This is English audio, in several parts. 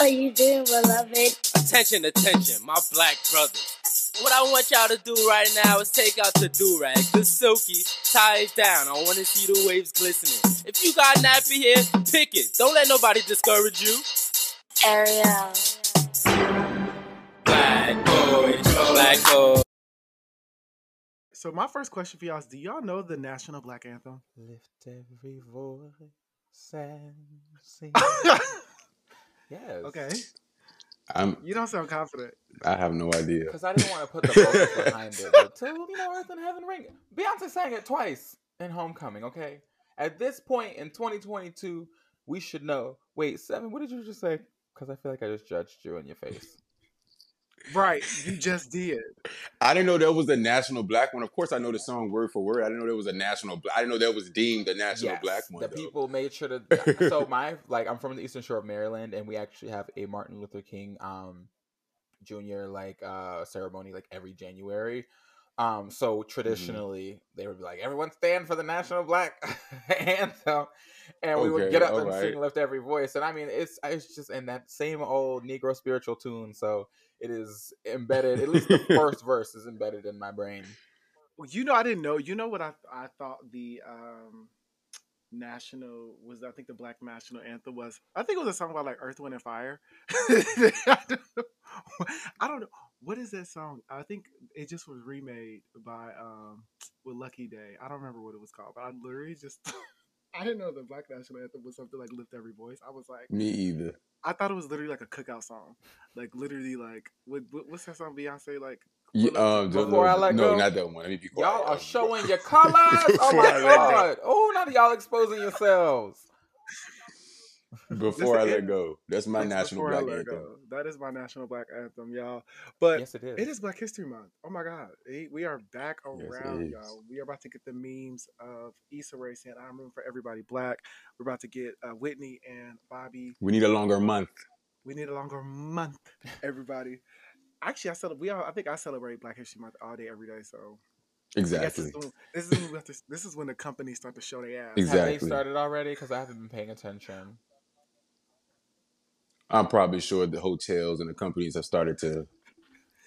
are you doing, beloved? Attention, attention, my black brothers. What I want y'all to do right now is take out the do-rag, the silky, tie it down. I want to see the waves glistening. If you got nappy hair, pick it. Don't let nobody discourage you. Ariel. Black boy, black boy. So my first question for y'all is: Do y'all know the national black anthem? Lift every voice and sing. Yes. okay, I'm. you don't sound confident. I have no idea. Because I didn't want to put the vocals behind it. But till you know, Earth and Heaven ring. Beyonce sang it twice in Homecoming. Okay. At this point in 2022, we should know. Wait, seven. What did you just say? Because I feel like I just judged you in your face. Right, you just did. I didn't know there was a national black one. Of course, I know the song word for word. I didn't know there was a national. Bla- I didn't know that was deemed a national Yes, black one. The though. people made sure to. so my like, I'm from the Eastern Shore of Maryland, and we actually have a Martin Luther King um Jr. like uh ceremony like every January. Um, so Mm-hmm. traditionally they would be like, everyone stand for the national black anthem, and we would get up and alright. sing "Lift Every Voice." And I mean, it's it's just in that same old Negro spiritual tune. So it is embedded. At least the first verse is embedded in my brain. Well, You know, I didn't know. You know what I I thought the um national was. I think the black national anthem was. I think it was a song about like Earth, Wind, and Fire. I, don't know. I don't know what is that song. I think it just was remade by um with Lucky Daye. I don't remember what it was called, but I literally just. I didn't know the Black National Anthem was something like "Lift Every Voice." I was like, Me either. I thought it was literally like a cookout song, like literally like what, what what's that song Beyonce like? Yeah, Pull um, to- the- Before I the- let no, go, not that one. Let me be quiet. Y'all are showing your colors. Oh my I let go. god! Oh, now y'all exposing yourselves. Before I let go. That's my That's national Before I black Let anthem. Go. That is my national black anthem, y'all. But yes, it is. it is Black History Month. Oh my God, we are back around, is. y'all. We are about to get the memes of Issa Rae saying "I'm room for everybody black." We're about to get uh, Whitney and Bobby. We need a longer month. We need a longer month, everybody. Actually, I celebrate. We all, I think I celebrate Black History Month all day, every day. So Exactly. this, is when, this is when to, this is when the companies start to show their ass. Have they started already? Because I haven't been paying attention. I'm probably sure the hotels and the companies have started to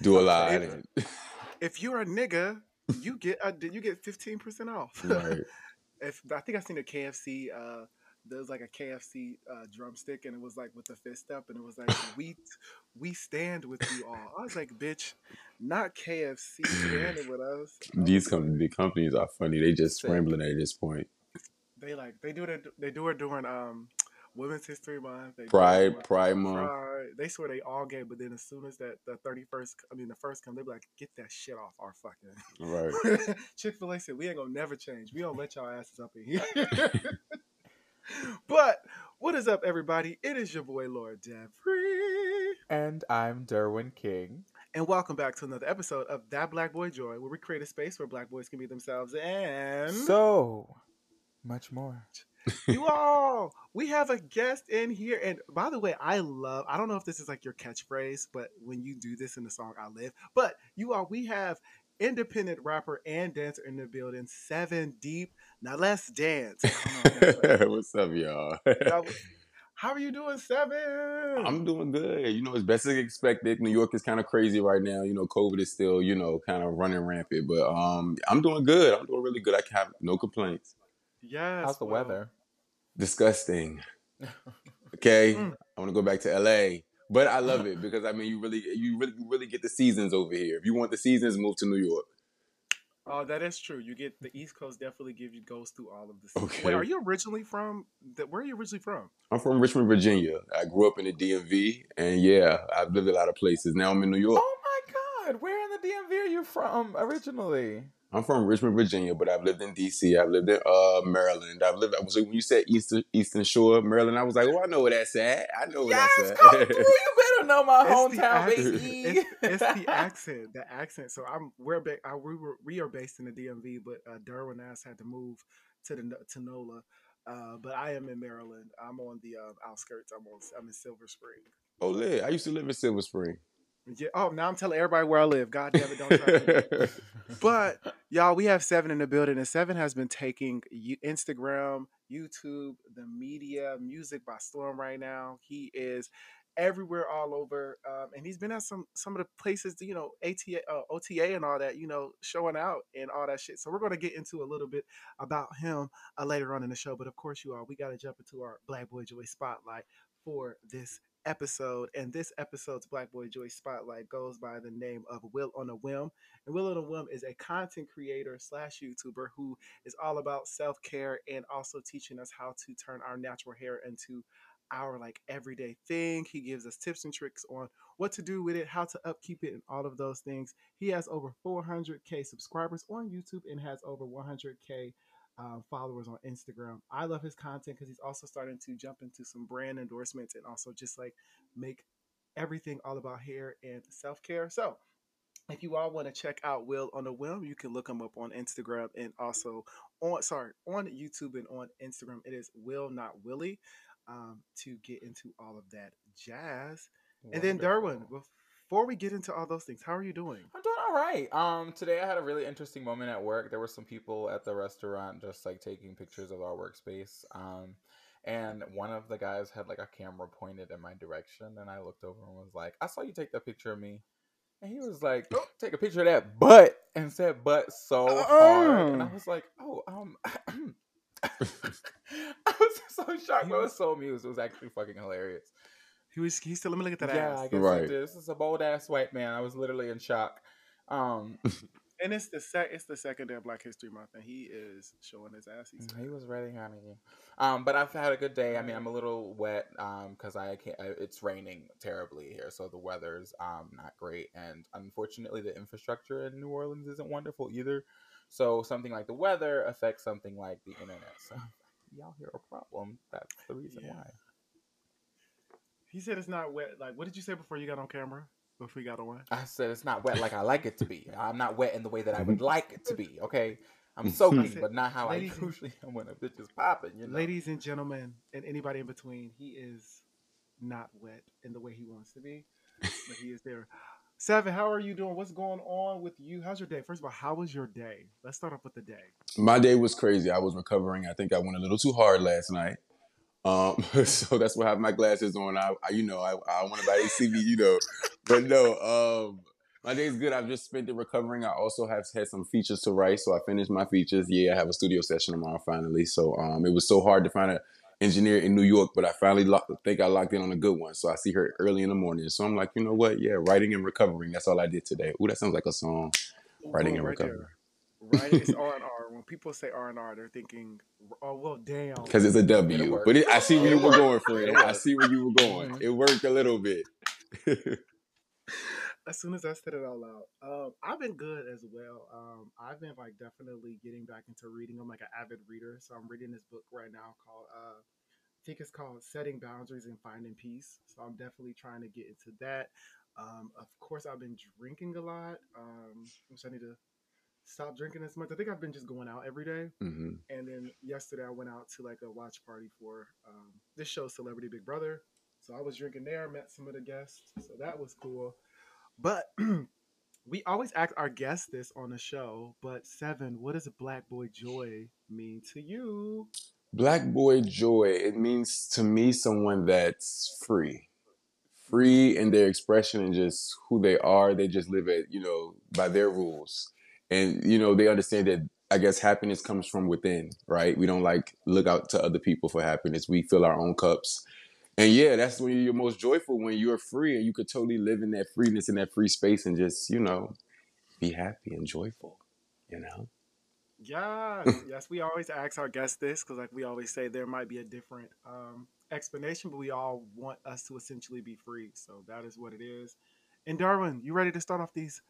do a lot. If- If you're a nigga, you get a, you get fifteen percent off. right. if I think I seen a KFC. Uh, there was like a KFC uh, drumstick, and it was like with the fist up, and it was like we we stand with you all. I was like, bitch, not KFC standing with us. These com- like- companies are funny. They just scrambling at this point. they like they do it. They do it during um Women's History Month. They do Pride, Pride Month. Pride. They swear they all gay, but then as soon as that the thirty first, I mean the first come, they be like, get that shit off our fucking. Right. Chick Fil A said we ain't gonna never change. We don't let y'all asses up in here. but what is up, everybody? It is your boy Lord Jeffrey, And I'm Derwin King. and welcome back to another episode of That Black Boy Joy, where we create a space where black boys can be themselves and So much more. You all. We have a guest in here, and by the way, I love. I don't know if this is like your catchphrase, but when you do this in the song "I Live," but you all, we have independent rapper and dancer in the building, Seven Deep. Now let's dance. What's up, y'all? How are you doing, Seven? I'm doing good. You know, as best as expected. New York is kind of crazy right now. You know, COVID is still, you know, kind of running rampant. But um, I'm doing good. I'm doing really good. I can have no complaints. Yes. How's the well, weather? Disgusting. Okay, Mm. I want to go back to LA, but I love it because I mean, you really, you really, you really get the seasons over here. If you want the seasons, move to New York. Oh, that is true. You get the East Coast definitely gives you goes through all of the. seasons. Okay. Wait, are you originally from? The, where are you originally from? I'm from Richmond, Virginia. I grew up in the DMV, and yeah, I've lived a lot of places. Now I'm in New York. Oh my God! Where in the DMV are you from originally? I'm from Richmond, Virginia, but I've lived in DC. I've lived in uh Maryland. I've lived. So when you said Eastern Eastern Shore, Maryland, I was like, oh, I know where that's at. I know where Yes, that's come at. through. You better know my It's the hometown, accent. baby. It's, it's the accent. The accent. So I'm we're ba- I, we were we are based in the DMV, but uh, Derwin Ass had to move to the to NOLA. Uh, but I am in Maryland. I'm on the uh, outskirts. I'm on. I'm in Silver Spring. oh, lit. I used to live in Silver Spring. Yeah. Oh, now I'm telling everybody where I live. God damn it! Don't try. But y'all, we have Seven in the building, and Seven has been taking you- Instagram, YouTube, the media, music by storm right now. He is everywhere, all over, um, and he's been at some some of the places, you know, ATA, uh, OTA, and all that, you know, showing out and all that shit. So we're gonna get into a little bit about him uh, later on in the show. But of course, you all, we gotta jump into our Black Boy Joy spotlight for this episode. And this episode's Black Boy Joy Spotlight goes by the name of Will on a Whim. And Will on a Whim is a content creator slash YouTuber who is all about self care and also teaching us how to turn our natural hair into our like everyday thing. He gives us tips and tricks on what to do with it, how to upkeep it, and all of those things. He has over 400k subscribers on YouTube and has over 100k uh, followers on Instagram. I love his content because he's also starting to jump into some brand endorsements and also just like make everything all about hair and self care. So, if you all want to check out Will on a Whim, you can look him up on Instagram and also on sorry on YouTube and on Instagram. It is Will not Willie um, to get into all of that jazz. And then Derwin, before we get into all those things, how are you doing? I'm doing all right. Um, today I had a really interesting moment at work. There were some people at the restaurant just like taking pictures of our workspace. Um, and one of the guys had like a camera pointed in my direction, and I looked over and was like, "I saw you take that picture of me." And he was like, oh, "Take a picture of that butt," and said "butt" so hard, and I was like, "Oh, um." I was so shocked. I was so amused. It was actually fucking hilarious. He was. He still. Let me look at that yeah, ass. I guess Right. right. this is a bold ass white man. I was literally in shock. Um, And it's the sec. It's the second day of Black History Month, and he is showing his ass. He's he was ready, honey. Um, but I've had a good day. I mean, I'm a little wet um because I can't. I, it's raining terribly here, so the weather's um not great, and unfortunately, the infrastructure in New Orleans isn't wonderful either. So something like the weather affects something like the internet. So y'all hear a problem? That's the reason Yeah. why. He said it's not wet. Like, what did you say before you got on camera? Before you got on? I said it's not wet like I like it to be. I'm not wet in the way that I would like it to be. Okay, I'm soaking, said, but not how I usually am when a bitch is popping. You know. Ladies and gentlemen, and anybody in between, he is not wet in the way he wants to be, but he is there. Seven, how are you doing? What's going on with you? How's your day? First of all, how was your day? Let's start off with the day. My day was crazy. I was recovering. I think I went a little too hard last night. Um, so that's why I have my glasses on. I, I you know, I, I want to see me, you know. But no, um, my day's good. I've just spent it recovering. I also have had some features to write, so I finished my features. Yeah, I have a studio session tomorrow finally. So um, it was so hard to find an engineer in New York, but I finally think I locked in on a good one. So I see her early in the morning. So I'm like, you know what? Yeah, writing and recovering. That's all I did today. Ooh, that sounds like a song. Writing and right recovering. Right, it's R and R. When people say R and R, they're thinking, "Oh well, damn." Because it's a W. Work. But it, I see where you were going, friend. It'll I see where you were going. Mhm. It worked a little bit. as soon as I said it all out um, I've been good as well. Um, I've been like definitely getting back into reading. I'm like an avid reader, so I'm reading this book right now called uh, I think it's called Setting Boundaries and Finding Peace. So I'm definitely trying to get into that. Um, of course, I've been drinking a lot, um, which I need to stop drinking as much. I think I've been just going out every day. hmm And then yesterday I went out to like a watch party for um, this show, Celebrity Big Brother. So I was drinking there, met some of the guests. So that was cool. But we always ask our guests this on the show. But Seven, what does a Black Boy Joy mean to you? Black boy joy. It means to me someone that's free, free in their expression and just who they are. They just live it, you know, by their rules, and you know they understand that. I guess happiness comes from within, right? We don't like look out to other people for happiness. We fill our own cups. And yeah, that's when you're most joyful when you're free and you could totally live in that freeness in that free space and just, you know, be happy and joyful, you know? yeah yes. We always ask our guests this because, like we always say, there might be a different um, explanation, but we all want us to essentially be free. So that is what it is. And Derwin, you ready to start off these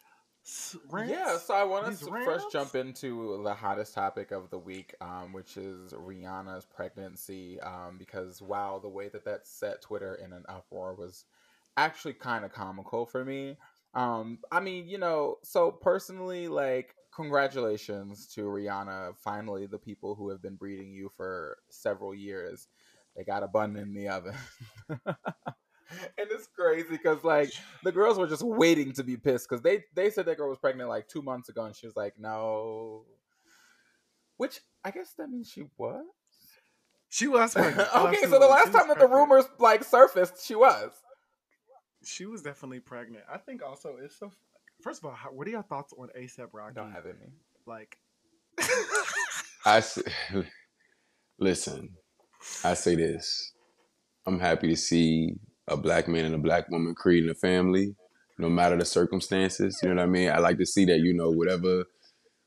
rants? Yeah, so I want us to rants? first jump into the hottest topic of the week, um, which is Rihanna's pregnancy. Um, because wow, the way that that set Twitter in an uproar was actually kind of comical for me. Um, I mean, you know, so personally, like, congratulations to Rihanna. Finally, the people who have been breeding you for several years, they got a bun in the oven. and it's crazy because like the girls were just waiting to be pissed because they they said that girl was pregnant like two months ago and she was like no which i guess that means she was She was pregnant. okay so the last She was time that the rumors like surfaced she was she was definitely pregnant. I think also it's so. First of all, how, what are your thoughts on ASAP Rocky? Don't have any. Like, I s- listen. I say this. I'm happy to see a black man and a black woman creating a family, no matter the circumstances. You know what I mean? I like to see that. You know, whatever,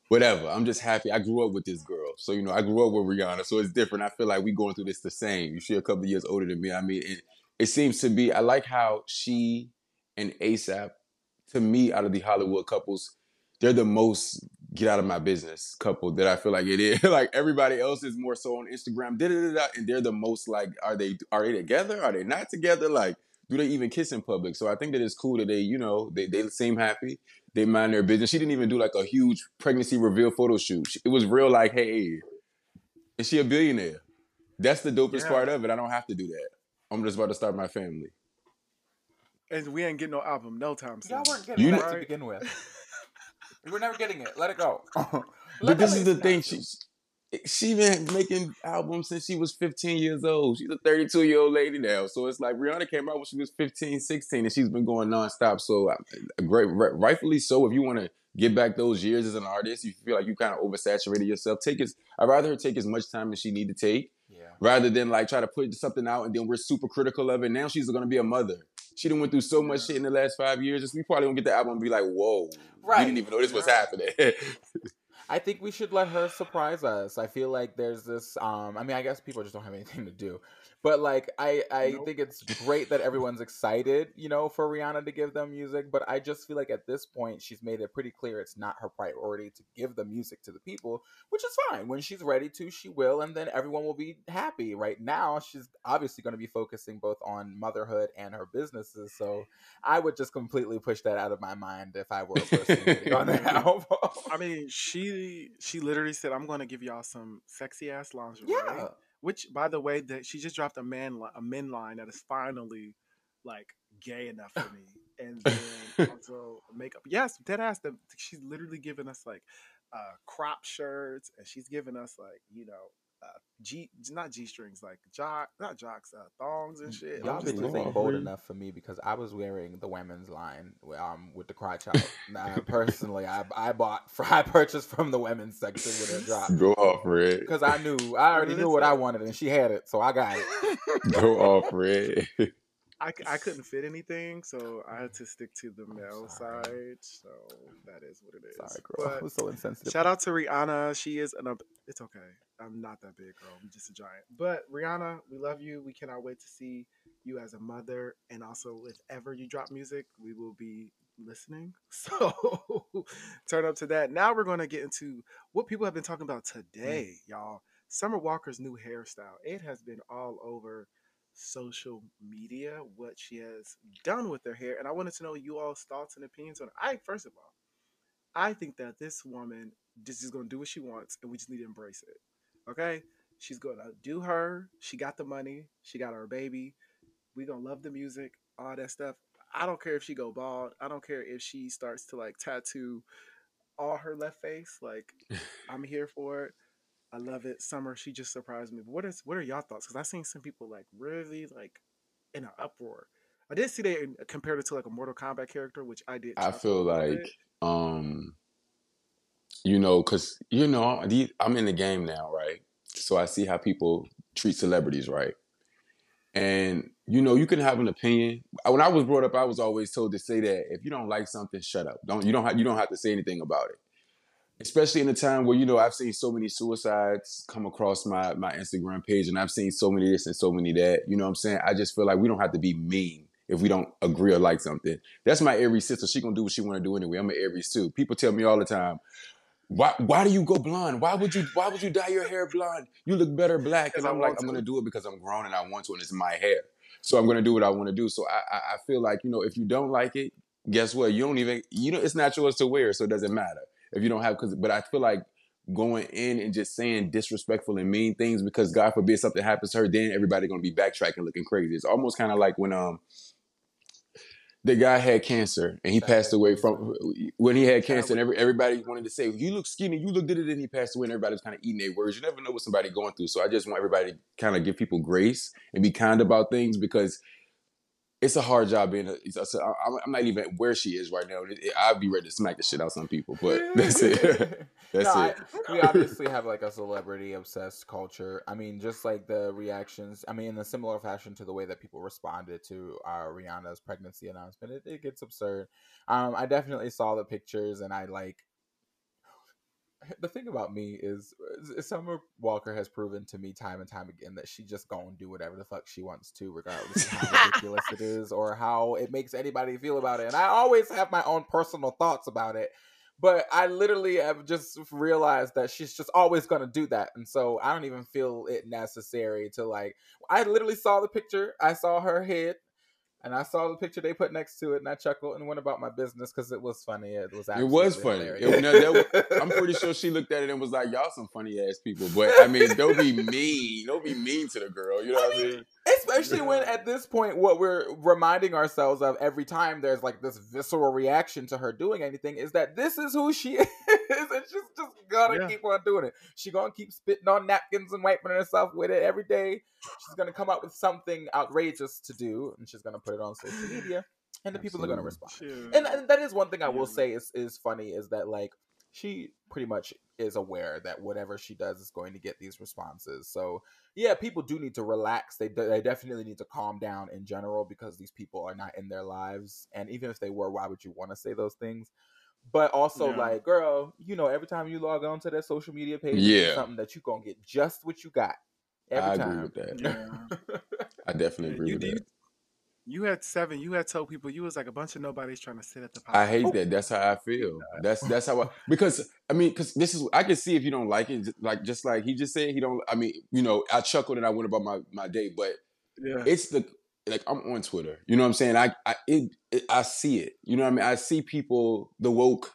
whatever. I'm just happy. I grew up with this girl, so you know, I grew up with Rihanna, so it's different. I feel like we going through this the same. She a couple of years older than me. I mean, it, it seems to be. I like how she and ASAP, to me, out of the Hollywood couples, they're the most get out of my business couple that I feel like it is. like everybody else is more so on Instagram, da da da da, and they're the most like, are they are they together? Are they not together? Like, do they even kiss in public? So I think that it's cool that they, you know, they they seem happy. They mind their business. She didn't even do like a huge pregnancy reveal photo shoot. It was real like, hey, is she a billionaire? That's the dopest Yeah. part of it. I don't have to do that. I'm just about to start my family. and we ain't getting no album no time soon. Y'all weren't getting You that know- to begin with. We were never getting it. Let it go. But this is the thing. She she been making albums since she was 15 years old. She's a 32 year old lady now. So it's like Rihanna came out when she was 15, 16, and she's been going nonstop. So uh, great, rightfully so. If you want to get back those years as an artist, you feel like you kind of oversaturated yourself. Take as I'd rather her take as much time as she need to take, Yeah. rather than like try to put something out and then we're super critical of it. Now she's going to be a mother. She done went through so much shit in the last five years. We probably gonna get the album and be like, "Whoa, Right. we didn't even know this was happening." I think we should let her surprise us. I feel like there's this um I mean I guess people just don't have anything to do. But like I I Nope. think it's great that everyone's excited, you know, for Rihanna to give them music, but I just feel like at this point she's made it pretty clear it's not her priority to give the music to the people, which is fine. When she's ready to, she will and then everyone will be happy. Right now, she's obviously going to be focusing both on motherhood and her businesses, so I would just completely push that out of my mind if I were a person on the album. I mean, she she literally said, "I'm going to give y'all some sexy ass lingerie." yeah. Which, by the way, that she just dropped a man li- a men line that is finally like gay enough for me, and then also makeup. Yes, dead ass. The, she's literally giving us like uh crop shirts, and she's giving us like you know. Uh, G not G strings like jock not jocks uh, thongs and shit. Y'all bitches ain't bold enough for me because I was wearing the women's line um with the crotch out. nah, personally, I I bought I purchased from the women's section with a drop. Go off, Red. because I knew I already knew what I wanted and she had it, so I got it. Go off, Red. I, I couldn't fit anything, so I had to stick to the male side. So that is what it is. Sorry, girl, I was so insensitive. Shout out to Rihanna. She is an. It's okay. I'm not that big, girl. I'm just a giant. But Rihanna, we love you. We cannot wait to see you as a mother, and also if ever you drop music, we will be listening. So turn up to that. Now we're going to get into what people have been talking about mm. today, y'all. Summer Walker's new hairstyle. It has been all over social media what she has done with her hair, and I wanted to know you all's thoughts and opinions on it. I first of all, I think that this woman just is going to do what she wants, and we just need to embrace it. Okay, she's going to do her. She got the money. She got her baby. We gonna love the music, all that stuff. I don't care if she go bald. I don't care if she starts to like tattoo all her left face. Like I'm here for it. I love it. Summer, she just surprised me. But what is what are y'all thoughts? Because I seen some people like really like in an uproar. I did see they compared it to like a Mortal Kombat character, which I did. I feel like, bit. um, you know, cause you know, I'm in the game now, right? So I see how people treat celebrities, right? And you know, you can have an opinion. When I was brought up, I was always told to say that if you don't like something, shut up. Don't you don't have you don't have to say anything about it. Especially in a time where you know I've seen so many suicides come across my my Instagram page, and I've seen so many this and so many that. You know what I'm saying? I just feel like we don't have to be mean if we don't agree or like something. That's my Aries sister. She gonna do what she want to do anyway. I'm an Aries too. People tell me all the time, why why do you go blonde? Why would you why would you dye your hair blonde? You look better black. And I'm like, I'm gonna do it because I'm grown and I want to, and it's my hair. So I'm gonna do what I want to do. So I, I I feel like you know if you don't like it, guess what? You don't even you know it's not yours to wear, so it doesn't matter if you don't have. Because but I feel like going in and just saying disrespectful and mean things because God forbid something happens to her, then everybody gonna be backtracking, looking crazy. It's almost kind of like when um the guy had cancer and he passed away from when he had cancer and every, everybody wanted to say you look skinny you look good and he passed away and everybody was kind of eating their words you never know what somebody going through so i just want everybody to kind of give people grace and be kind about things because it's a hard job being. A, I'm, I'm not even where she is right now. It- it- I'd be ready to smack the shit out some people, but that's it. That's No, it. I- we obviously have like a celebrity obsessed culture. I mean, just like the reactions. I mean, in a similar fashion to the way that people responded to uh, Rihanna's pregnancy announcement, it, it gets absurd. Um, I definitely saw the pictures, and I like. The thing about me is, is Summer Walker has proven to me time and time again that she just gonna do whatever the fuck she wants to, regardless of how ridiculous it is or how it makes anybody feel about it. And I always have my own personal thoughts about it but I literally have just realized that she's just always going to do that. And so I don't even feel it necessary to like. I literally saw the picture, I saw her head, and I saw the picture they put next to it, and I chuckled and went about my business because it was funny. It was It was funny. It- no, that- I'm pretty sure she looked at it and was like, "Y'all some funny ass people." But I mean, don't be mean. Don't be mean to the girl. You know what I mean? Especially when at this point, what we're reminding ourselves of every time there's like this visceral reaction to her doing anything is that this is who she is, and she's just gonna Yeah. keep on doing it. She gonna keep spitting on napkins and wiping herself with it every day. She's gonna come up with something outrageous to do, and she's gonna put it on social media, and the people are gonna respond. And, and that is one thing I will say is is funny is that like she pretty much is aware that whatever she does is going to get these responses. So yeah, people do need to relax. They de- they definitely need to calm down in general because these people are not in their lives, and even if they were, why would you want to say those things? But also, Yeah. like, girl, you know, every time you log on to their social media page, it's Yeah. something that you're gonna get just what you got every I time. agree with that. Yeah. I definitely agree you, with you, that. You had seven. You had told people you was like a bunch of nobodies trying to sit at the. I hate Oh. that. That's how I feel. That's that's how I because I mean because this is I can see if you don't like it like just like he just said he don't I mean you know I chuckled and I went about my my day but Yeah. it's the like I'm on Twitter you know what I'm saying I I it, it I see it you know what I mean I see people the woke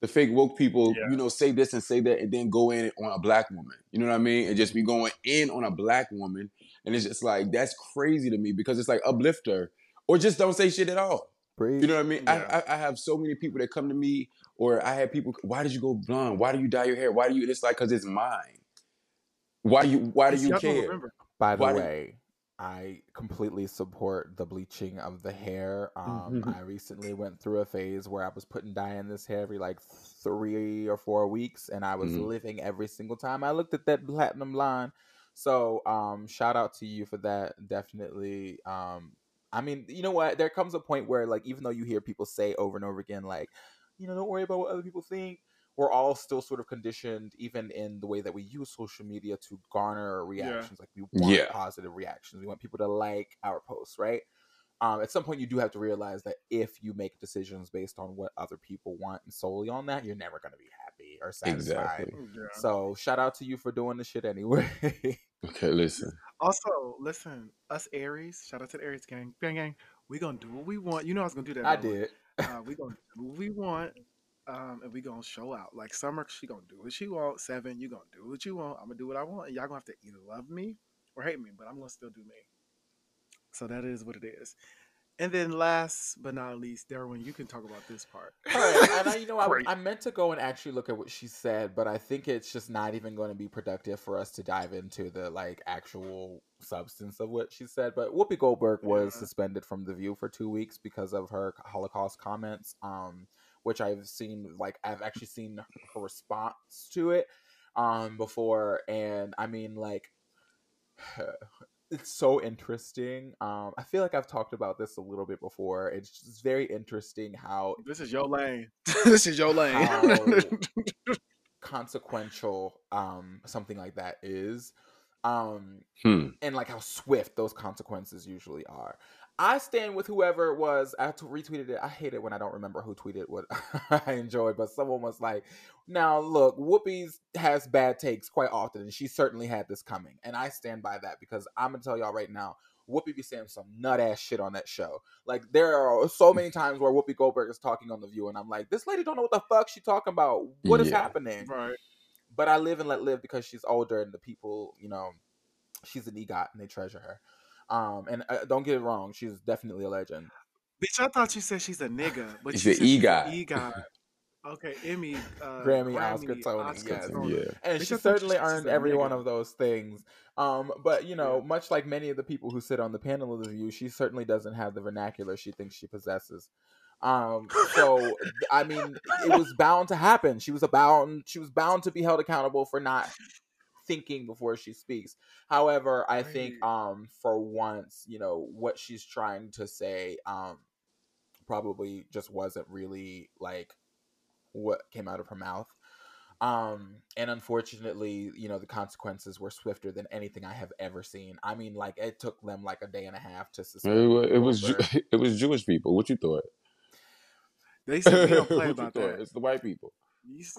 the fake woke people Yeah. you know say this and say that and then go in on a black woman you know what I mean and just be going in on a black woman and it's just like that's crazy to me because it's like uplifter or just don't say shit at all. You know what I mean? Yeah. I, I I have so many people that come to me, or I have people. Why did you go blonde? Why do you dye your hair? Why do you? It's like because it's mine. Why do you? Why do It's- you y'all care? By the Why do- way, I completely support the bleaching of the hair. Um, Mhm. I recently went through a phase where I was putting dye in this hair every like three or four weeks, and I was Mhm. living every single time I looked at that platinum line. So, um, shout out to you for that. Definitely. Um, I mean, you know what? There comes a point where, like, even though you hear people say over and over again, like, you know, don't worry about what other people think we're all still sort of conditioned, even in the way that we use social media, to garner reactions. Like we want Yeah. positive reactions. We want people to like our posts, right? Um, at some point, you do have to realize that if you make decisions based on what other people want and solely on that, you're never going to be happy or satisfied. Exactly. Yeah. So, shout out to you for doing the shit anyway. Okay, listen. Also, listen, us Aries, shout out to the Aries gang, gang, gang. We gonna do what we want. You know I was gonna do that. I did. Uh, we gonna do what we want, um, and we gonna show out. Like Summer, she gonna do what she want. Seven, you gonna do what you want. I'm gonna do what I want, and y'all gonna have to either love me or hate me, but I'm gonna still do me. So that is what it is. And then last but not least, Derwin, you can talk about this part. All right, and I, you know, I, I meant to go and actually look at what she said, but I think it's just not even going to be productive for us to dive into the like actual substance of what she said. But Whoopi Goldberg was suspended from the View for two weeks because of her Holocaust comments, um, which I've seen like I've actually seen her response to it um before, and I mean like. It's so interesting. Um, I feel like I've talked about this a little bit before. It's just very interesting how This is your lane. this is your lane. Consequential um something like that is um Hmm. and like how swift those consequences usually are i stand with whoever it was i t- retweeted it i hate it when i don't remember who tweeted what i enjoyed but someone was like now look whoopi's has bad takes quite often and she certainly had this coming and i stand by that because i'm gonna tell y'all right now Whoopi be saying some nut ass shit on that show. Like there are so mm. many times where Whoopi Goldberg is talking on the View, and I'm like, this lady don't know what the fuck she talking about. What is Yeah. happening? right. but I live and let live because she's older and the people, you know, she's an EGOT and they treasure her. Um, and uh, don't get it wrong, she's definitely a legend. Bitch, I thought you said she's a nigga, but She's you an said she's an EGOT. EGOT. Okay, Emmy, uh, Grammy, Oscar, Tony, Oscar, yes. Tony. Yeah. and Because she certainly she earned said, every one of those things. Um, but you know, Yeah. much like many of the people who sit on the panel of the view, she certainly doesn't have the vernacular she thinks she possesses. Um, so I mean, it was bound to happen. She was bound. She was bound to be held accountable for not thinking before she speaks. However, I think um, for once, you know, what she's trying to say um, probably just wasn't really like what came out of her mouth. Um, and unfortunately, you know, the consequences were swifter than anything I have ever seen. I mean, like it took them like a day and a half to It suspend. was, it was Ju- it was Jewish people. What you thought? They said we don't play about that. It's the white people.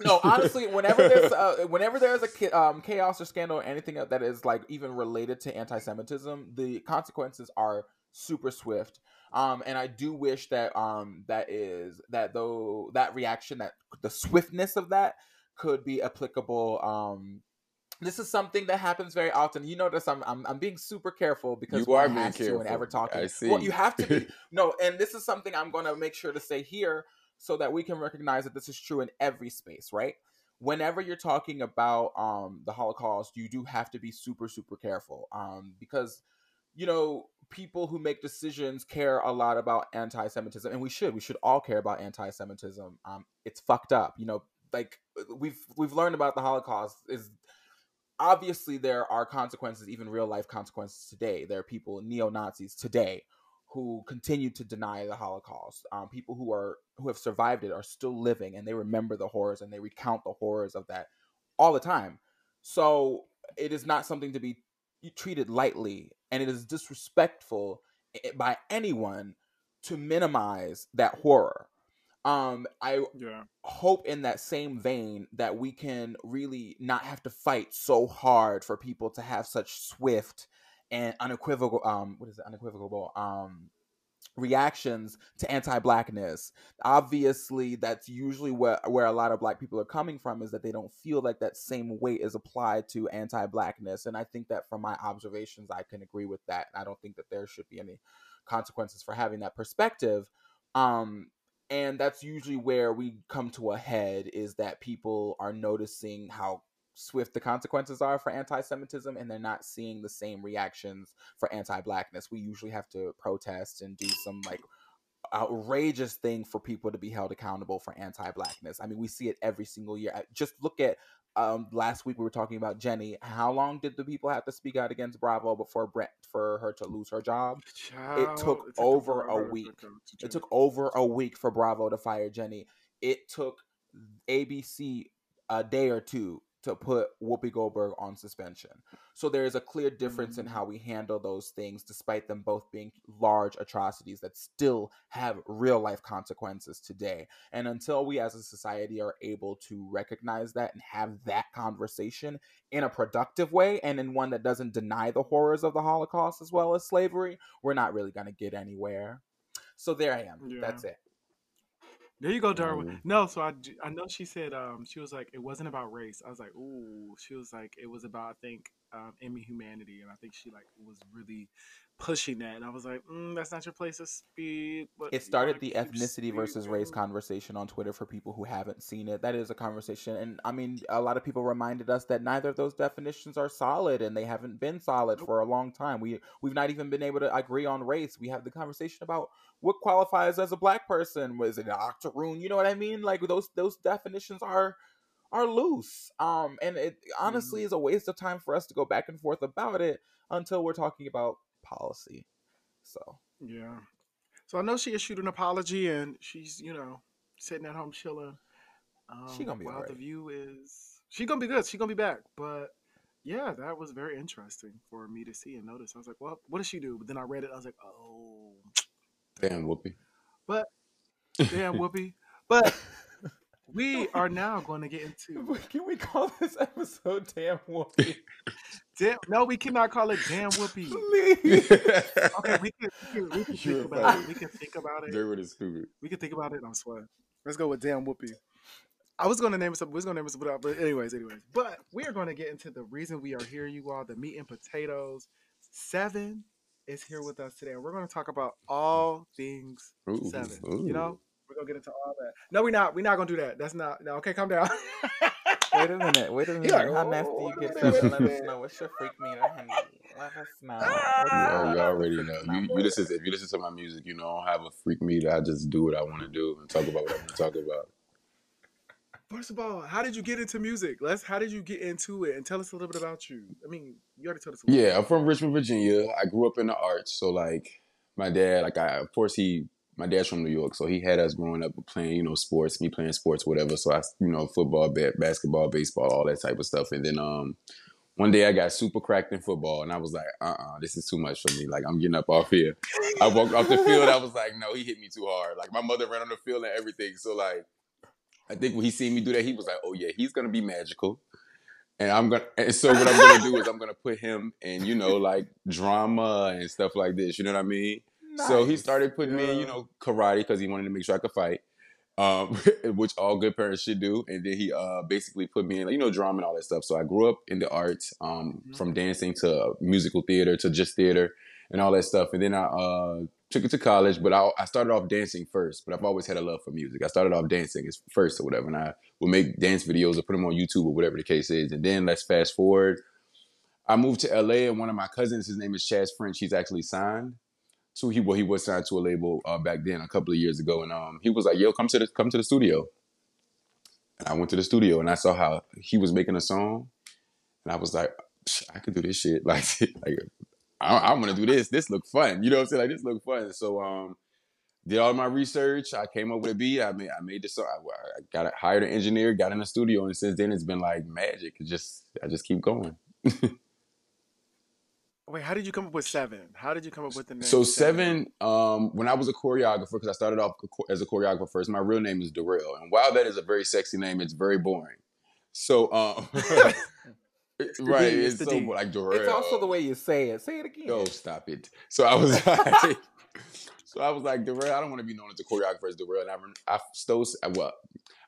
No, honestly, whenever there's uh, whenever there's a um, chaos or scandal or anything that is like even related to anti-Semitism, the consequences are super swift. Um, and I do wish that um, that is that though that reaction that the swiftness of that could be applicable. Um, this is something that happens very often. You notice I'm I'm, I'm being super careful because You are being has to careful. whenever talking. I see. Well, you have to be no, and this is something I'm going to make sure to say here so that we can recognize that this is true in every space, right? Whenever you're talking about um, the Holocaust, you do have to be super, super careful um, because, you know, people who make decisions care a lot about anti-Semitism, and we should. We should all care about anti-Semitism. Um, it's fucked up, you know. Like we've we've learned about the Holocaust is obviously there are consequences, even real life consequences today. There are people, neo Nazis today, who continue to deny the Holocaust. Um, people who are who have survived it are still living, and they remember the horrors and they recount the horrors of that all the time. So it is not something to be treated lightly, and it is disrespectful by anyone to minimize that horror. Um, I yeah. hope in that same vein that we can really not have to fight so hard for people to have such swift and unequivocal um what is it? Unequivocal um reactions to anti-blackness. Obviously that's usually where where a lot of black people are coming from is that they don't feel like that same weight is applied to anti-blackness and i think that from my observations i can agree with that i don't think that there should be any consequences for having that perspective um and that's usually where we come to a head is that people are noticing how swift the consequences are for anti-semitism and they're not seeing the same reactions for anti-blackness. We usually have to protest and do some like outrageous thing for people to be held accountable for anti-blackness. I mean we see it every single year. Just look at um last week we were talking about jenny. How long did the people have to speak out against bravo before brett for her to lose her job? Child, took them over a week. It took over a week for Bravo to fire Jenny. It took ABC a day or two to put Whoopi Goldberg on suspension. So there is a clear difference in how mm. we handle those things, despite them both being large atrocities that still have real life consequences today. And until we as a society are able to recognize that and have that conversation in a productive way and in one that doesn't deny the horrors of the Holocaust as well as slavery, we're not really going to get anywhere. So there I am. Yeah. That's it. There you go, Derwin. Mhm. No, so I, I know she said um she was like it wasn't about race. I was like ooh. She was like it was about I think um Emmy humanity, and I think she like was really pushing that. And I was like, mm, that's not your place to speak. But It started the ethnicity versus race conversation on Twitter for people who haven't seen it. That is a conversation. And I mean, a lot of people reminded us that neither of those definitions are solid and they haven't been solid Nope. for a long time. We we've not even been able to agree on race. We have the conversation about what qualifies as a black person. Was it an octoroon? You know what I mean? Like those those definitions are are loose. Um and it honestly is a waste of time for us to go back and forth about it until we're talking about policy. So Yeah. So I know she issued an apology, and she's you know sitting at home chilling. Um, She gonna be while alright. the view is she gonna be good. She gonna be back. But yeah, that was very interesting for me to see and notice. I was like, well, what does she do? But then I read it. I was like, oh, Damn, Whoopi. But damn, Whoopi. But we are now going to get into Can we call this episode "Damn Whoopi"? damn. No, we cannot call it damn Whoopi. Please. Okay, we can we can, we can think about funny. it. We can think about it. Derwin is stupid. We can think about it. I'm sweating. Let's go with damn Whoopi. I was going to name it something. We was going to name it something, uh, but anyways, anyways. But we are going to get into the reason we are here, you all. The meat and potatoes. Seven is here with us today, and we're going to talk about all things Ooh, seven. ooh. You know, we're gonna get into all that. No, we're not. We're not gonna do that. That's not. No, okay, calm down. Wait a minute. Wait a minute. like, How "Oh, nasty you get? minute, wait. Let us know. What's your freak meter, honey? Let us know. Oh, you already know. You, Number. you listen. If you listen to my music, you know I don't have a freak meter. I just do what I want to do and talk about what I want to talk about. First of all, how did you get into music? Let's. How did you get into it? And tell us a little bit about you. I mean, you already told us. A little Yeah, I'm from Richmond, Virginia. I grew up in the arts, so like my dad, like I, of course he, my dad's from New York, so he had us growing up playing, you know, sports, me playing sports, whatever. So I, you know, football, ba- basketball, baseball, all that type of stuff. And then um, one day I got super cracked in football, and I was like, uh, uh this is too much for me. Like I'm getting up off here. I walked off the field. I was like, no, he hit me too hard. Like my mother ran on the field and everything. So like, I think when he seen me do that, he was like, oh yeah, he's gonna be magical. And I'm gonna, and so what I'm gonna do is I'm gonna put him in, you know, like drama and stuff like this. You know what I mean? So he started putting me in, you know, karate because he wanted to make sure I could fight, um, which all good parents should do. And then he uh, basically put me in, you know, drama and all that stuff. So I grew up in the arts, um, Mhm. from dancing to musical theater to just theater and all that stuff. And then I uh, took it to college, but I, I started off dancing first. But I've always had a love for music. I started off dancing as first or whatever, and I would make dance videos or put them on YouTube or whatever the case is. And then let's fast forward. I moved to LA, and one of my cousins, his name is Chaz French. He's actually signed. So he well, he was signed to a label uh, back then, a couple of years ago, and um, he was like, "Yo, come to the come to the studio." And I went to the studio, and I saw how he was making a song, and I was like, "I could do this shit." Like, like I, I want to do this. This look fun. You know what I'm saying? Like this look fun. So um, did all my research. I came up with a beat. I made I made this song. I, I got hired an engineer, got in the studio, and since then it's been like magic. It just I just keep going. Wait, how did you come up with seven? How did you come up with the name? So seven, um, when I was a choreographer, because I started off as a choreographer first, my real name is Darrell, and while that is a very sexy name, it's very boring. So, um, right, It's it's, so D. like Darrell. It's also the way you say it. Say it again. Yo, stop it. So I was like, so I was like, Darrell, I don't want to be known as a choreographer as Darrell. And I, I stole, well,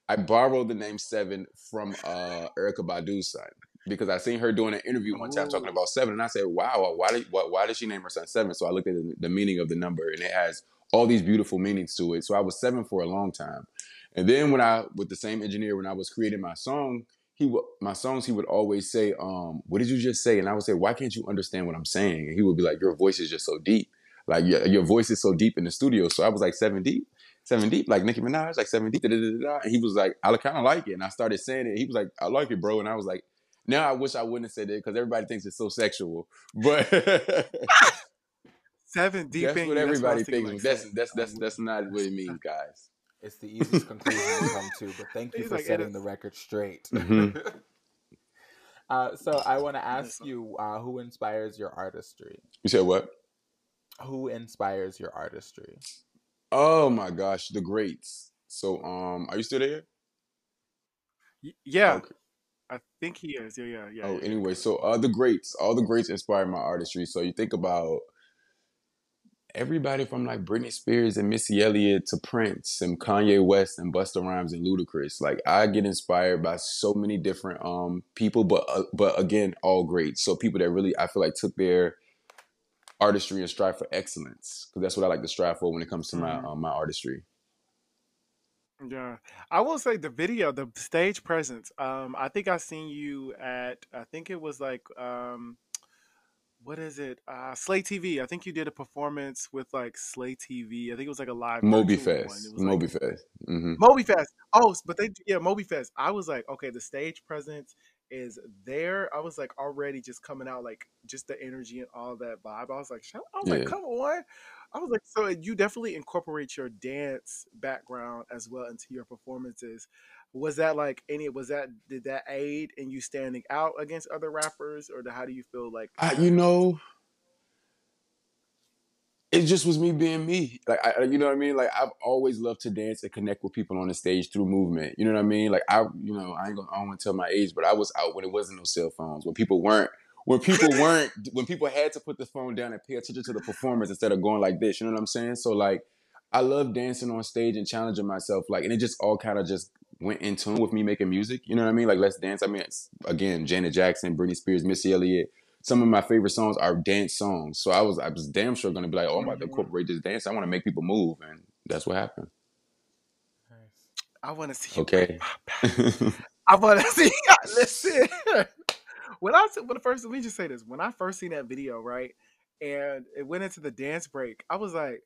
I borrowed the name Seven from uh, Erykah Badu's son because I seen her doing an interview one time talking about seven, and I said, "Wow, why did why, why did she name her son seven? So I looked at the, the meaning of the number, and it has all these beautiful meanings to it. So I was seven for a long time, and then when I with the same engineer when I was creating my song, he would my songs he would always say, um, "What did you just say?" And I would say, "Why can't you understand what I'm saying?" And he would be like, "Your voice is just so deep, like your, your voice is so deep in the studio." So I was like, seven deep." Seven deep, like Nicki Minaj, like seven deep. Da, da, da, da. And he was like, I kind of like it. And I started saying it. He was like, I like it, bro. And I was like, now I wish I wouldn't have said it because everybody thinks it's so sexual. But seven deep that's in what you. That's what everybody thinks. like, That's seven. that's that's that's not what it means, guys. It's the easiest conclusion to come to, but thank you He's for like, setting the record straight. Mhm. uh, so I want to ask you, uh, who inspires your artistry? You said what? Who inspires your artistry? Oh my gosh, the greats. So um, are you still there? Y- Yeah, Okay. I think he is. Yeah, yeah, yeah. Oh, yeah. anyway, so uh, the greats, all the greats inspire my artistry. So you think about everybody from like Britney Spears and Missy Elliott to Prince and Kanye West and Busta Rhymes and Ludacris. Like I get inspired by so many different um people, but uh, but again, all great. So people that really I feel like took their artistry and strive for excellence because that's what I like to strive for when it comes to my um, my artistry. Yeah, I will say the video, the stage presence. Um, I think I seen you at. I think it was like, um, what is it? Uh, Slay TV. I think you did a performance with like Slay TV. I think it was like a live Moby. Fest, was like Moby Fest. hmm Moby Fest. Oh, but they yeah, Moby Fest. I was like, okay, the stage presence is there. I was like already just coming out like just the energy and all that vibe. I was like, I was like, Yeah. come on. I was like, so you definitely incorporate your dance background as well into your performances. Was that like any? Was that did that aid in you standing out against other rappers, or the, how do you feel like? I, you know, it just was me being me. Like, I, you know what I mean? Like, I've always loved to dance and connect with people on the stage through movement. You know what I mean? Like, I, you know, I ain't gonna, I don't want to tell my age, but I was out when it wasn't no cell phones, when people weren't, when people weren't, when people had to put the phone down and pay attention to the performance instead of going like this. You know what I'm saying? So, like, I love dancing on stage and challenging myself. Like, and it just all kind of just went in tune with me making music. You know what I mean? Like, let's dance. I mean, it's, again, Janet Jackson, Britney Spears, Missy Elliott. Some of my favorite songs are dance songs. So I was, I was damn sure gonna be like, oh, I'm about to Mhm. incorporate this dance. I want to make people move, and that's what happened. I want to see you Okay. I want to see. Listen, when I when the first let me just say this. When I first seen that video, right, and it went into the dance break, I was like,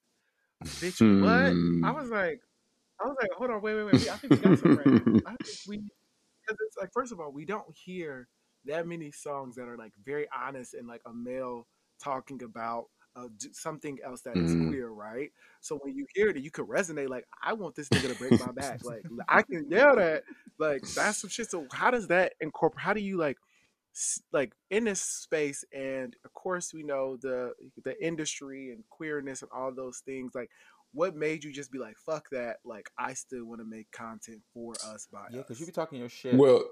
"Bitch, what?" I Hmm. was like, I was like, "Hold on, wait, wait, wait. I think we got some right. I think we because it's like first of all, we don't hear that many songs that are like very honest and like a male talking about uh, something else that is Mhm. queer, right? So when you hear it, you can resonate. Like, I want this nigga to break my back. Like, I can yell that. Like, that's some shit. So how does that incorporate? How do you like, like in this space? And of course, we know the the industry and queerness and all those things. Like, what made you just be like, fuck that? Like, I still want to make content for us by Yeah, because you be talking your shit. Well,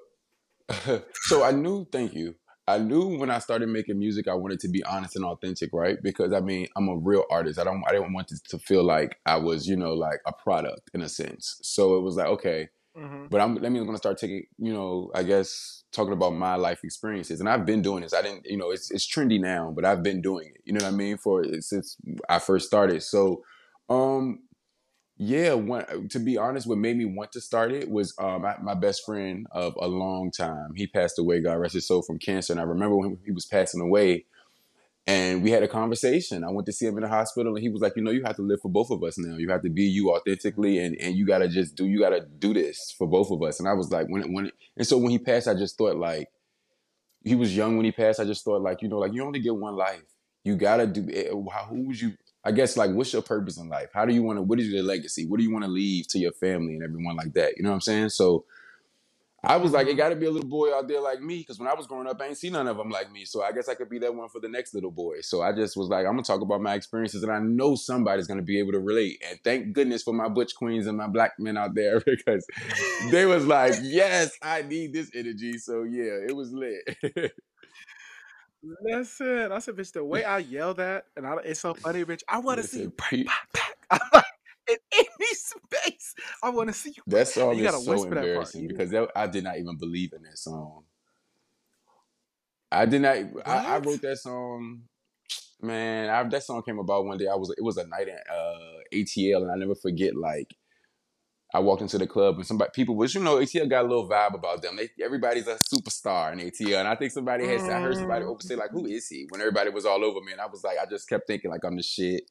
so I knew. Thank you. I knew when I started making music, I wanted to be honest and authentic, right? Because I mean, I'm a real artist. I don't. I didn't want it to feel like I was, you know, like a product in a sense. So it was like, okay, hmm but I'm. Let me gonna start taking, you know, I guess talking about my life experiences, and I've been doing this. I didn't, you know, it's it's trendy now, but I've been doing it. You know what I mean? For since I first started. So, um, yeah, one, to be honest, what made me want to start it was um, my, my best friend of a long time. He passed away, God rest his soul, from cancer. And I remember when he was passing away, and we had a conversation. I went to see him in the hospital, and he was like, "You know, you have to live for both of us now. You have to be you authentically, and and you gotta just do. You gotta do this for both of us." And I was like, when it, when it, and so when he passed, I just thought like he was young when he passed. I just thought like you know like you only get one life. You gotta do. eh, who would you? I guess like what's your purpose in life? How do you want to? What is your legacy? What do you want to leave to your family and everyone like that? You know what I'm saying? So I was like, it got to be a little boy out there like me because when I was growing up, I ain't seen none of them like me. So I guess I could be that one for the next little boy. So I just was like, I'm gonna talk about my experiences, and I know somebody's gonna be able to relate. And thank goodness for my butch queens and my black men out there because they was like, yes, I need this energy. So yeah, it was lit. Listen, I said, bitch, the way I yell that, and I, it's so funny, bitch. I want to see you pe- my back. I'm like, in any space, I want to see you. that song You is so whisper that part. embarrassing because that, I did not even believe in that song. I did not. I, I wrote that song. Man, I, that song came about one day. I was. It was a night at uh, ATL, and I never forget. Like I walked into the club, and somebody, people was, you know, ATL got a little vibe about them. They, everybody's a superstar in ATL, and I think somebody had. I heard somebody Mm, over say like, "Who is he?" When everybody was all over me, and I was like, I just kept thinking like I'm the shit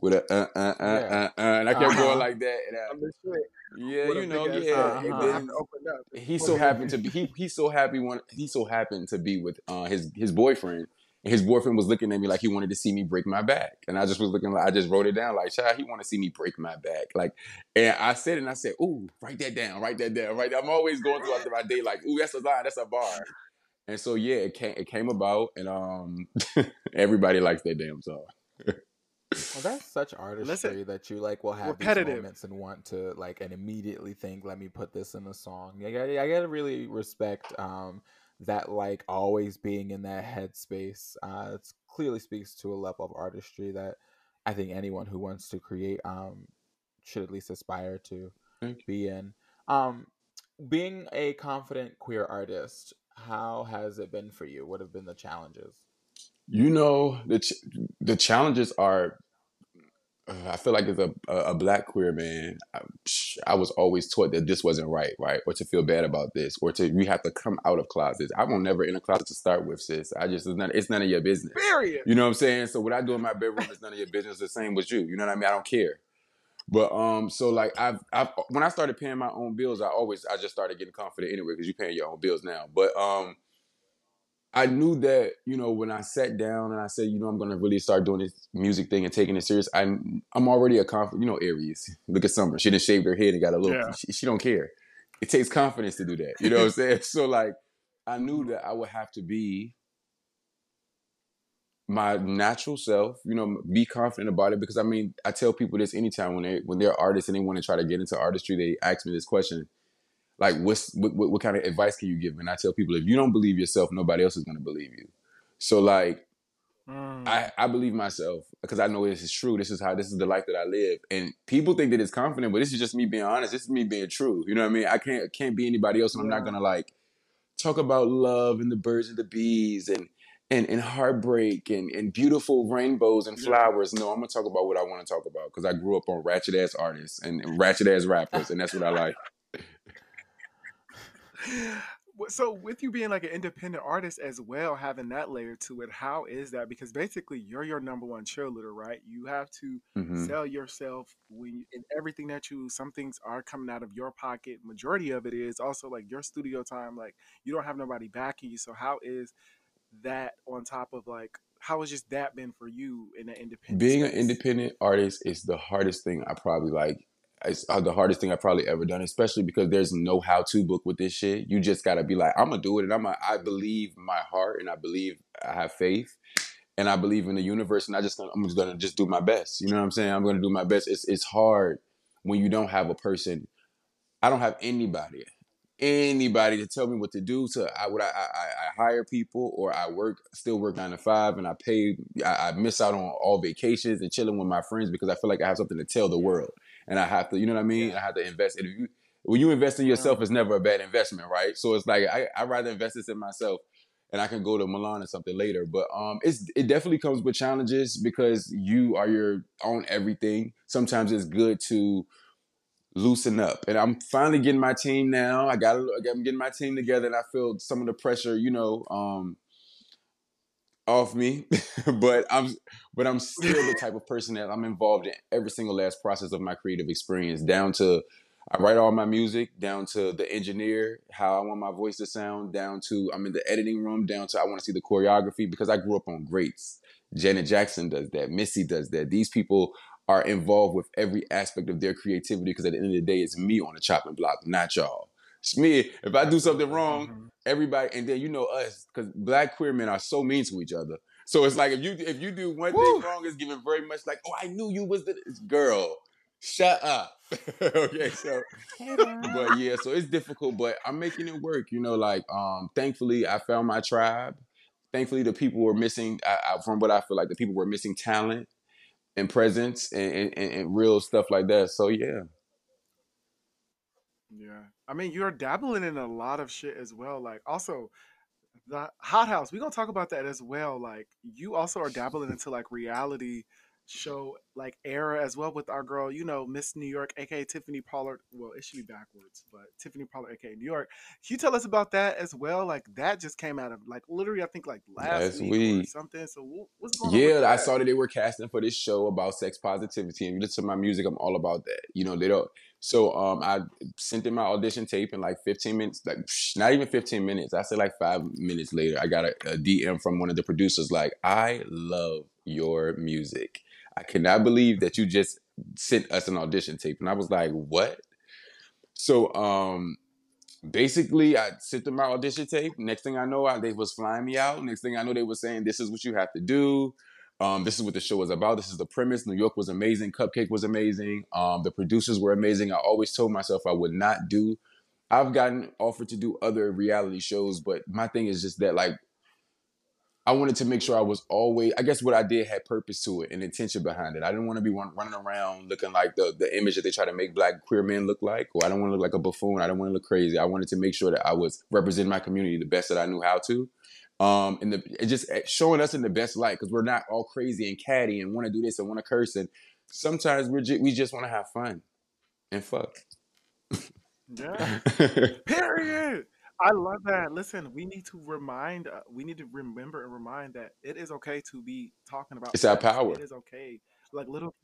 with a uh uh uh Yeah. uh, uh and I kept Uh going like that. And I, shit. yeah, you know, yeah. Uh They and then he so happened to be he he so happy one he so happened to be with uh his his boyfriend and his boyfriend was looking at me like he wanted to see me break my back and I just was looking like I just wrote it down like child he want to see me break my back like and I said and I said ooh write that down write that down right I'm always going throughout my day like ooh that's a line that's a bar and so yeah it came it came about and um everybody likes that damn song Well, that's such Listen, artistry that you like will have these moments and want to like and immediately think, "Let me put this in a song." I gotta, I gotta really respect um, that like always being in that headspace. Uh, it clearly speaks to a level of artistry that I think anyone who wants to create um, should at least aspire to be in. Um, being a confident queer artist, how has it been for you? What have been the challenges? You know the ch- the challenges are I feel like as a, a, a black queer man, I, I was always taught that this wasn't right, right? Or to feel bad about this, or to we have to come out of closets. I won't never in a closet to start with, sis. I just it's none, it's none of your business. Period. You know what I'm saying? So what I do in my bedroom is none of your business. The same with you. You know what I mean? I don't care. But um, so like I've I've when I started paying my own bills, I always I just started getting confident anyway because you're paying your own bills now. But um, I knew that, you know, when I sat down and I said, you know, I'm gonna really start doing this music thing and taking it serious. I'm I'm already a confident, you know, Aries. Look at Summer. She didn't shave her head and got a little. Yeah. She, she don't care. It takes confidence to do that. You know what I'm saying? So like, I knew that I would have to be my natural self. You know, be confident about it because I mean, I tell people this anytime when they when they're artists and they want to try to get into artistry, they ask me this question like what's what, what, what kind of advice can you give? And i tell people if you don't believe yourself nobody else is going to believe you. So like Mm. I, I believe myself because i know this is true. This is how this is the life that i live. And people think that it's confident but this is just me being honest. This is me being true. You know what i mean? I can't can't be anybody else and i'm not going to like talk about love and the birds and the bees and and, and heartbreak and, and beautiful rainbows and flowers. No, I'm gonna talk about what I want to talk about because I grew up on ratchet ass artists and, and ratchet ass rappers, and that's what I like. So with you being like an independent artist as well having that layer to it how is that? Because basically you're your number one cheerleader right? You have to hmm sell yourself when you, in everything that you some things are coming out of your pocket majority of it is also like your studio time like you don't have nobody backing you so how is that on top of like how has just that been for you in an independent Being an independent artist is the hardest thing I probably like. It's uh, the hardest thing I've probably ever done, especially because there's no how-to book with this shit. You just gotta be like, I'm gonna do it, and I'm I believe my heart, and I believe I have faith, and I believe in the universe, and I just I'm just gonna just do my best. You know what I'm saying? I'm gonna do my best. It's it's hard when you don't have a person. I don't have anybody, anybody to tell me what to do. So I would I, I, I hire people or I work still work nine to five and I pay. I, I miss out on all vacations and chilling with my friends because I feel like I have something to tell the world, and I have to. You know what I mean? yeah I have to invest. And if you when you invest in yourself, uh, it's never a bad investment, right? So it's like I I rather invest this in myself. And I can go to Milan or something later, but um, it's it definitely comes with challenges because you are your own everything. Sometimes it's good to loosen up. And I'm finally getting my team now. I got I'm getting my team together, and I feel some of the pressure, you know, um, off me. but I'm but I'm still the type of person that I'm involved in every single last process of my creative experience, down to I write all my music, down to the engineer, how I want my voice to sound, down to I'm in the editing room, down to I want to see the choreography because I grew up on greats. Janet Jackson does that, Missy does that. These people are involved with every aspect of their creativity because at the end of the day, it's me on the chopping block, not y'all. It's me. If I do something wrong, hmm everybody, and then you know us, because black queer men are so mean to each other. So it's like if you if you do one thing wrong, it's given very much like, oh, I knew you was the girl. Shut up. okay, so but yeah, so it's difficult, but I'm making it work. You know, like um, thankfully I found my tribe. Thankfully, the people were missing. I, I, from what I feel like, the people were missing talent and presence and, and and real stuff like that. So yeah, Yeah. I mean, you're dabbling in a lot of shit as well. Like, also, the Hot House, we're going to talk about that as well. Like, you also are dabbling into like reality show, like, era as well with our girl, you know, Miss New York, aka Tiffany Pollard. Well, it should be backwards, but Tiffany Pollard, aka New York. Can you tell us about that as well? Like, that just came out of, like, literally, I think, like last week or something. So, what's going on Yeah, I saw that they were casting for this show about sex positivity, and you listen to my music, I'm all about that. You know, they don't. So um, I sent in my audition tape in like 15 minutes, like not even 15 minutes. I said like five minutes later, I got a, a DM from one of the producers like, "I love your music. I cannot believe that you just sent us an audition tape." And I was like, "What?" So um, basically I sent them my audition tape. Next thing I know, I, they was flying me out. Next thing I know, they were saying, "This is what you have to do. Um, this is what the show is about. This is the premise. New York was amazing. Cupcake was amazing. Um, the producers were amazing. I always told myself I would not do. I've gotten offered to do other reality shows, but my thing is just that like I wanted to make sure I was always. I guess what I did had purpose to it and intention behind it. I didn't want to be run, running around looking like the the image that they try to make black queer men look like, or I don't want to look like a buffoon. I don't want to look crazy. I wanted to make sure that I was representing my community the best that I knew how to. Um, and the, it just eh, showing us in the best light because we're not all crazy and catty and want to do this and want to curse and sometimes we're ju- we just want to have fun and fuck. Yeah. Period. I love that. Listen, we need to remind, uh, we need to remember and remind that it is okay to be talking about it's our power. It is okay. Like little,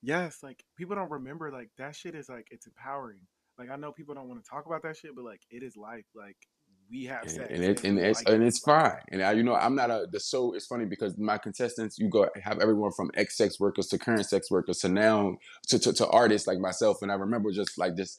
yes, like people don't remember, like that shit is like, it's empowering. Like I know people don't want to talk about that shit, but like it is life. Like we have and, sex and it and and it's like and it's fine. And I, you know, I'm not a the so. It's funny because my contestants, you go have everyone from ex sex workers to current sex workers to now to, to to artists like myself. And I remember just like this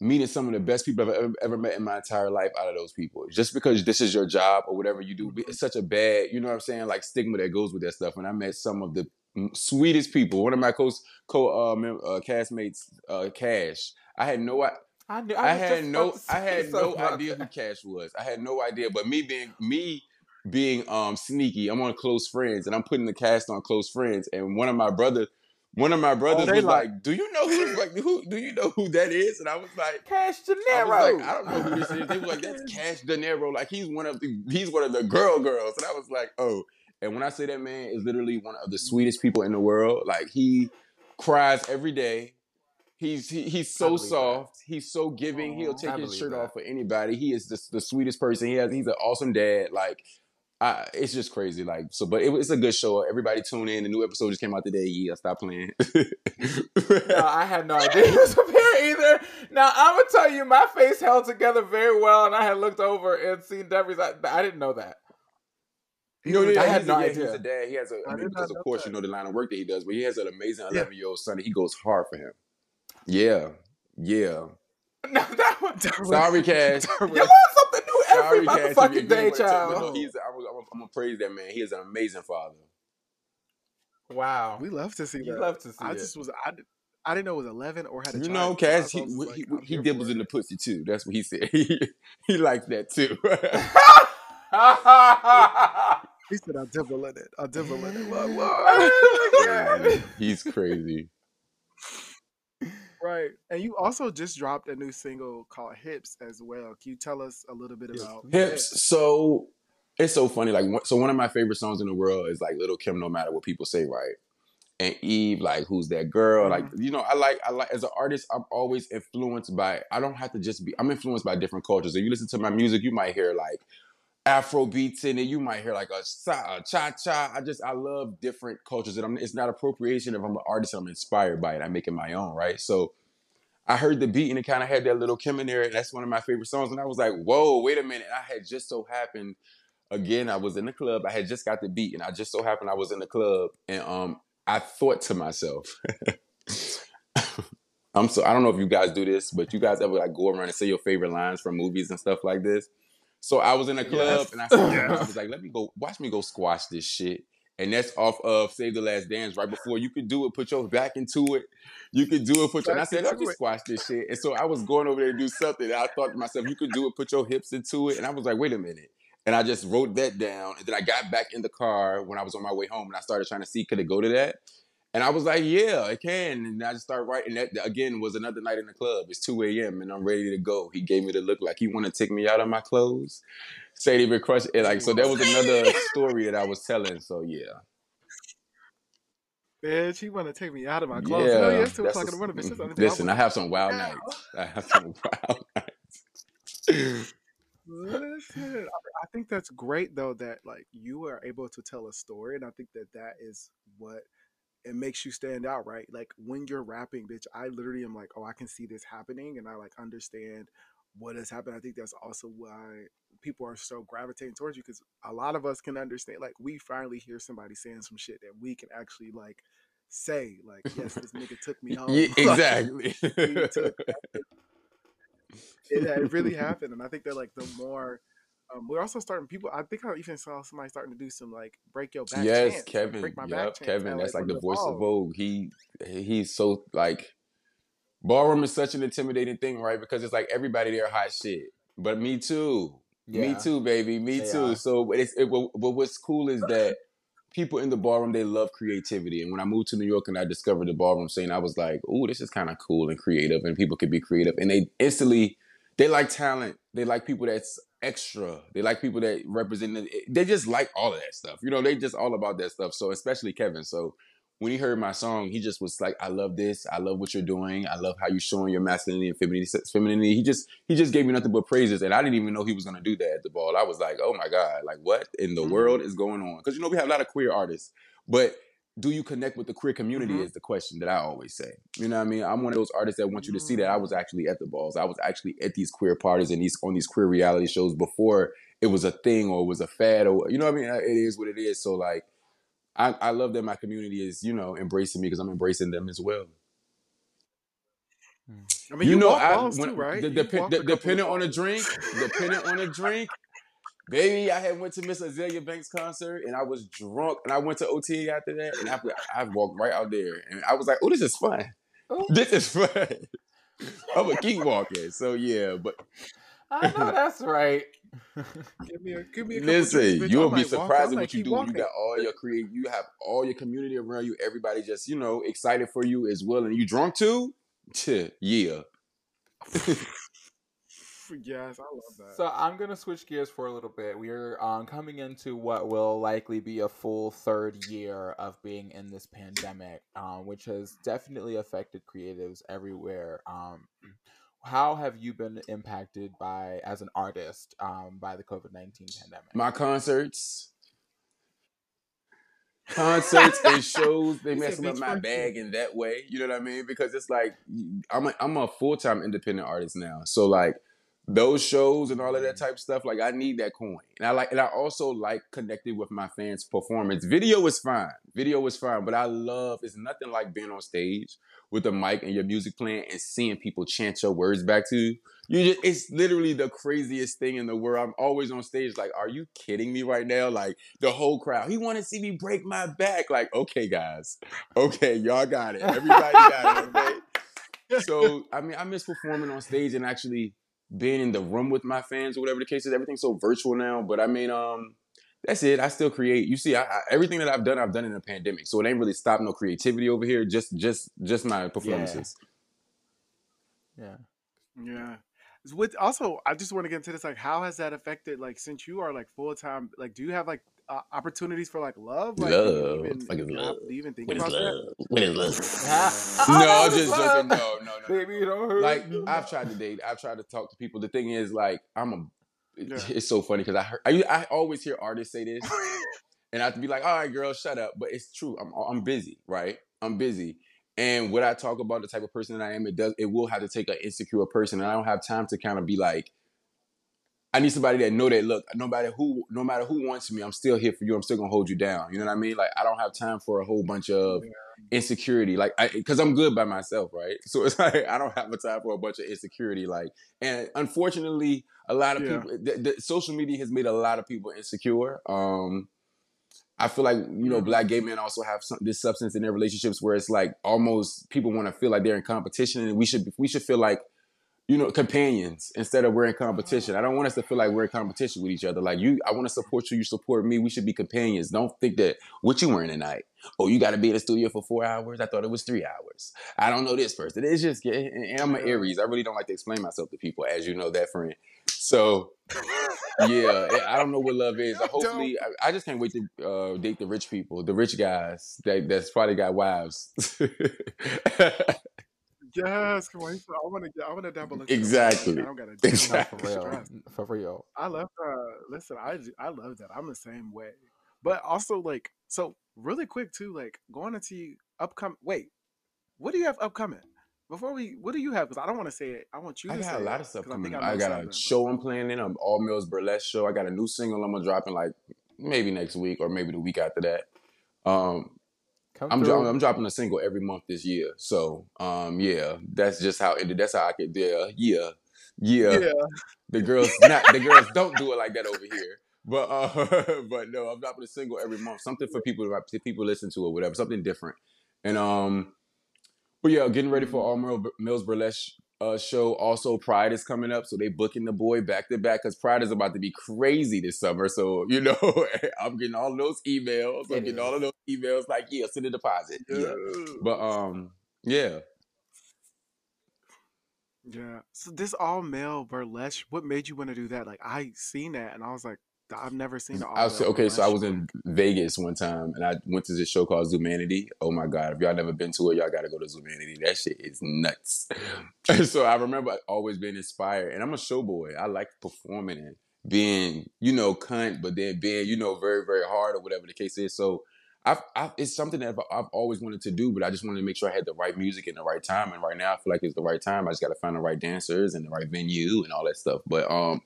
meeting some of the best people I've ever, ever met in my entire life out of those people. Just because this is your job or whatever you do, it's such a bad, you know what I'm saying, like stigma that goes with that stuff. And I met some of the sweetest people. One of my co co uh, mem- uh, castmates, uh, Cash. I had no I, knew. I I had no I had no idea who. Cash was. I had no idea. But me being me being um sneaky, I'm on close friends and I'm putting the cast on close friends. And one of my brothers one of my Oh, brothers they was like, like, "Do you know who like who do you know who that is?" And I was like, Cash De I was like. I don't know who this is. They were like, "That's Cash De Niro. Like he's one of the he's one of the girl girls." And I was like, "Oh." And when I say that man is literally one of the sweetest people in the world, like he cries every day He's he, he's so believe that. soft. He's so giving. He'll take I his shirt that. off for anybody. He is just the sweetest person. He has he's an awesome dad. Like I, it's just crazy. Like so, but it, it's a good show. Everybody tune in. The new episode just came out today. Yeah, stop playing. No, I had no idea he was a parent either. Now I'm gonna tell you, my face held together very well, and I had looked over and seen Debbie's. I, I didn't know that. You know, yeah, I had no a, yeah, idea. he's a dad. He has a, I I mean, because of course that. you know the line of work that he does, but he has an amazing 11 year old son. He goes hard for him. Yeah, yeah. No, that was. Sorry, Cash. You learn something new every Sorry, Cash. if you motherfucking day, with it, but no, child. he's. I'm, I'm, I'm gonna praise that man. He is an amazing father. Wow. We love to see You that. love to see I it. just was I, I didn't know it was eleven or had a child. You child. know, Cash. I He he, like, he, he dibbles in the pussy too. That's what he said. He he likes that too. He said, "I'll dibble in it. I'll dibble in it." What? what? Oh my God. Crazy. He's crazy. Right. And you also just dropped a new single called Hips as well. Can you tell us a little bit about Hips. So it's so funny. Like, so one of my favorite songs in the world is like Lil' Kim. No matter what people say, right? And Eve, like, who's that girl? Like, mm-hmm. you know, I like, I like as an artist, I'm always influenced by. I don't have to just be. I'm influenced by different cultures. If you listen to my music, you might hear like Afro beats in it. You might hear like a, cha cha. I just I love different cultures, and I'm, it's not appropriation. If I'm an artist, I'm inspired by it. I make it my own, right? So I heard the beat and it kind of had that Lil' Kim in there, and that's one of my favorite songs. And I was like, whoa, wait a minute. I had just so happened again. I was in the club. I had just got the beat, and I just so happened I was in the club, and um, I thought to myself. I'm so I don't know if you guys do this, but you guys ever like go around and say your favorite lines from movies and stuff like this. So I was in a club Yes. and I said, Yes. I was like, let me go watch me go squash this shit. And that's off of Save the Last Dance right before you could do it, put your back into it. You could do it, put your and I said, let me squash this shit. And so I was going over there to do something. And I thought to myself, you could do it, put your hips into it. And I was like, wait a minute. And I just wrote that down. And then I got back in the car when I was on my way home and I started trying to see could it go to that. And I was like, yeah, it can. And I just started writing that again was another night in the club. It's 2 a.m. and I'm ready to go. He gave me the look like he want to take me out of my clothes. Sadie been crush it. Like, so that was another story that I was telling. So yeah. Bitch, he want to take me out of my clothes. Yeah. Oh, yeah, it's two that's o'clock in the morning. Bitch, the I listen, I have some wild Yeah. nights. I have some wild nights. Listen, I, I think that's great though that like you are able to tell a story, and I think that that is what it makes you stand out, right? Like when you're rapping, bitch, I literally am like, oh, I can see this happening, and I like understand what has happened. I think that's also why people are so gravitating towards you because a lot of us can understand. Like we finally hear somebody saying some shit that we can actually like say, like, yes, this nigga took me home. Yeah, exactly. it, it really happened, and I think that like the more um, we're also starting people. I think I even saw somebody starting to do some like break your back. yes, chants, like, Kevin. break my Yep, chants Kevin. at, That's like on the voice of. Vogue. He he's so like ballroom is such an intimidating thing, right? Because it's like everybody there hot shit. But me too. Me too, baby. Me They too. are. So it's it, but but what's cool is that people in the ballroom they love creativity. And when I moved to New York and I discovered the ballroom scene, I was like, "Ooh, this is kind of cool and creative, and people can be creative." And they instantly they like talent. They like people that's extra. They like people that represent. the- They just like all of that stuff. You know, they just all about that stuff. So especially Kevin. So when he heard my song, he just was like, "I love this. I love what you're doing. I love how you're showing your masculinity and femininity." Femininity. He just he just gave me nothing but praises, and I didn't even know he was gonna do that at the ball. I was like, "Oh my god! Like what in the Mhm. world is going on?" Because you know we have a lot of queer artists, but do you connect with the queer community Mhm. is the question that I always say. You know what I mean? I'm one of those artists that want you to see that I was mm. actually at the balls. I was actually at these queer parties and these on these queer reality shows before it was a thing or it was a fad or you know what I mean? Uh, it is what it is. So like I, I love that my community is, you know, embracing me because I'm embracing them as well. Mm. I mean, you, you, know, I, when, too, right? the, the- a depending on the balls. drink, depending on a drink, baby, I had went to Miss Azealia Banks concert and I was drunk and I went to OTA after that and after I walked right out there and I was like, oh, this is fun. Ooh. This is fun. Oh. I'm gonna keep walking. So yeah, but I know that's right. Give me a, give me a listen, you'll I be might walk. I surprised at might what you do. when You got all your create, you have all your community around you. Everybody just you know excited for you as well, and you drunk too. Yeah. yes, I love that. So I'm gonna switch gears for a little bit. We're um, coming into what will likely be a full third year of being in this pandemic, um, which has definitely affected creatives everywhere. Um, how have you been impacted by, as an artist, um, by the COVID nineteen pandemic? My concerts, concerts and shows, they He messing up my bag in that way. You know what I mean? Because it's like I'm a, I'm a full time independent artist now, so like those shows and all of that type of stuff, like I need that coin, and I like, and I also like connecting with my fans' performance. Video is fine, video is fine, but I love it's nothing like being on stage with a mic and your music playing and seeing people chant your words back to you. You just, it's literally the craziest thing in the world. I'm always on stage, like, are you kidding me right now? Like the whole crowd, he want to see me break my back. Like, okay, guys, okay, y'all got it. Everybody got it. Okay. So I mean, I miss performing on stage and actually being in the room with my fans or whatever the case is. Everything's so virtual now, but I mean, um, that's it. I still create. You see, I, I, everything that I've done, I've done in a pandemic, so it ain't really stopped no creativity over here. Just, just, just my performances. Yeah. Yeah. With also, I just want to get into this. Like, how has that affected? Like, since you are like full time, like, do you have like uh, opportunities for like love? Like, do you even, Fuck do love. do you even think What is about that? love? What is love? Ah, No, oh, I'm just it's joking. No, no, no. Baby, don't hurt Like me. I've tried to date. I've tried to talk to people. The thing is, like, I'm a. Yeah. It's so funny because I heard. I, I always hear artists say this, and I have to be like, "All right, girl, shut up." But it's true. I'm I'm busy, right? I'm busy. And when I talk about the type of person that I am, it does it will have to take an insecure person, and I don't have time to kind of be like, I need somebody that know that look, no matter who, no matter who wants me, I'm still here for you. I'm still gonna hold you down. You know what I mean? Like I don't have time for a whole bunch of insecurity, like I because I'm good by myself, right? So it's like I don't have a time for a bunch of insecurity, like, and unfortunately, a lot of Yeah. people, the, the, social media has made a lot of people insecure. Um, I feel like you know, Mhm. black gay men also have some, this substance in their relationships where it's like almost people want to feel like they're in competition, and we should we should feel like you know companions instead of we're in competition. I don't want us to feel like we're in competition with each other. Like you, I want to support you, you support me. We should be companions. Don't think that what you wearing tonight. Oh, you got to be in the studio for four hours. I thought it was three hours. I don't know this person. It's just and I'm an Aries. I really don't like to explain myself to people, as you know that friend. So yeah, I don't know what love is. Don't. Hopefully, I, I just can't wait to uh, date the rich people, the rich guys that that's probably got wives. Yes, come on. I want to get. I want to double. Exactly. I don't gotta do Exactly. No, for real. For real. I love uh listen, I I love that. I'm the same way. But also like so really quick too, like going into upcoming wait, what do you have upcoming? Before we what do you have? Because I don't want to say it. I want you I to got a lot it, of stuff 'cause I coming think. I I got something, a show I'm playing in, an All Male Burlesque show. I got a new single I'm gonna dropping like maybe next week or maybe the week after that. Um, Come I'm, dro- I'm dropping a single every month this year. So um, yeah, that's just how it. That's how I could. Yeah, yeah, yeah. Yeah. The girls, not the girls, don't do it like that over here. But uh, but no, I'm dropping a single every month, something for people to people listen to or whatever, something different. And um, but yeah, getting ready for All Male Burlesque uh, show. Also, Pride is coming up, so they booking the boy back to back because Pride is about to be crazy this summer. So you know, I'm getting all those emails. I'm getting all of those emails like, yeah, send a deposit. Yeah. But um, yeah. Yeah. So this all male burlesque, what made you want to do that? Like I seen that and I was like, I've never seen I was, okay, so I was in Vegas one time and I went to this show called Zumanity. Oh my God. If y'all never been to it, y'all gotta go to Zumanity. That shit is nuts. so I remember always being inspired. And I'm a show boy. I like performing and being, you know, cunt, but then being, you know, very, very hard or whatever the case is. So I've, I've, it's something that I've, I've always wanted to do, but I just wanted to make sure I had the right music in the right time. And right now I feel like it's the right time. I just got to find the right dancers and the right venue and all that stuff. But um,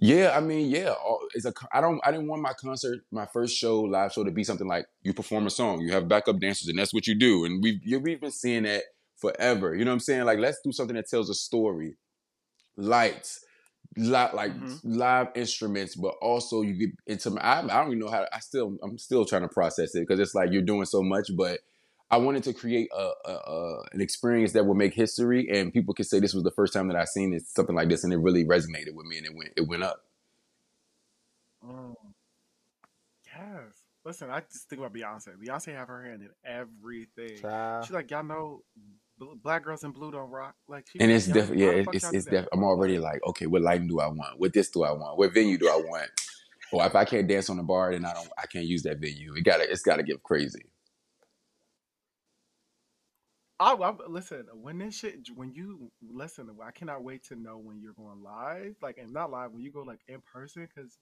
yeah, I mean, yeah, it's a. I don't. I didn't want my concert, my first show, live show, to be something like you perform a song, you have backup dancers, and that's what you do. And we've we've been seeing that forever. You know what I'm saying? Like, let's do something that tells a story, lights, li- like Mhm. live instruments, but also you get into. I, I don't even know how. I still, I'm still trying to process it because it's like you're doing so much, but. I wanted to create a, a, a an experience that would make history, and people could say this was the first time that I seen it, something like this, and it really resonated with me, and it went it went up. Mm. Yes. Listen, I just think about Beyonce. Beyonce have her hand in everything. Child. She's like, y'all know Black girls in blue don't rock. Like, she And it's like, y'all, definitely yeah, how the it- fuck it's y'all it's that? def- I'm already like, okay, what lighting do I want? What this do I want? What venue do I want? Or if I can't dance on the bar, then I don't I can't use that venue. It gotta it's gotta get crazy. I, I listen when this shit when you listen. I cannot wait to know when you're going live, like and not live when you go like in person, because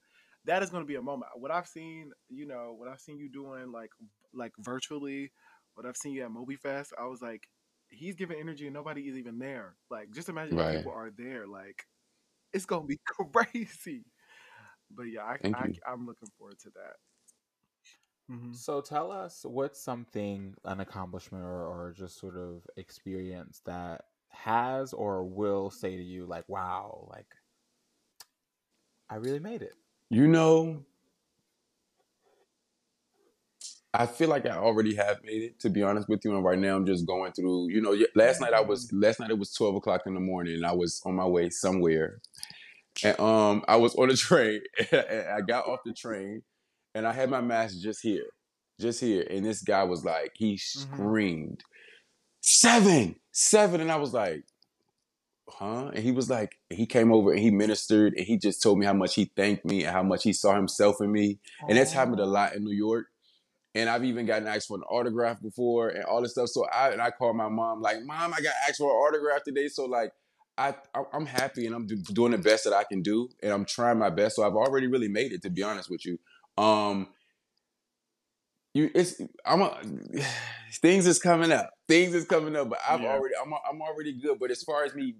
that is going to be a moment. What I've seen, you know, what I've seen you doing like like virtually, what I've seen you at Moby Fest, I was like, he's giving energy and nobody is even there. Like, just imagine Right. people are there. Like, it's gonna be crazy. But yeah, I, I. I'm looking forward to that. Mhm. So tell us what's something, an accomplishment or, or just sort of experience that has or will say to you, like, wow, like, I really made it. You know, I feel like I already have made it, to be honest with you. And right now I'm just going through, you know, last night I was last night it was 12 o'clock in the morning and I was on my way somewhere. And um I was on a train and I got off the train and I had my mask just here. Just here. And this guy was like, he mm-hmm. screamed, seven, seven. And I was like, huh? And he was like, he came over and he ministered and he just told me how much he thanked me and how much he saw himself in me. And that's happened a oh. lot in New York. And I've even gotten asked for an autograph before and all this stuff. So I and I called my mom, like, mom, I got asked for an autograph today. So like I I- I'm happy and I'm doing the best that I can do and I'm trying my best. So I've already really made it to be honest with you. Um you it's I'm a, things is coming up. Things is coming up, but I've Yeah. already I'm I'm already good. But as far as me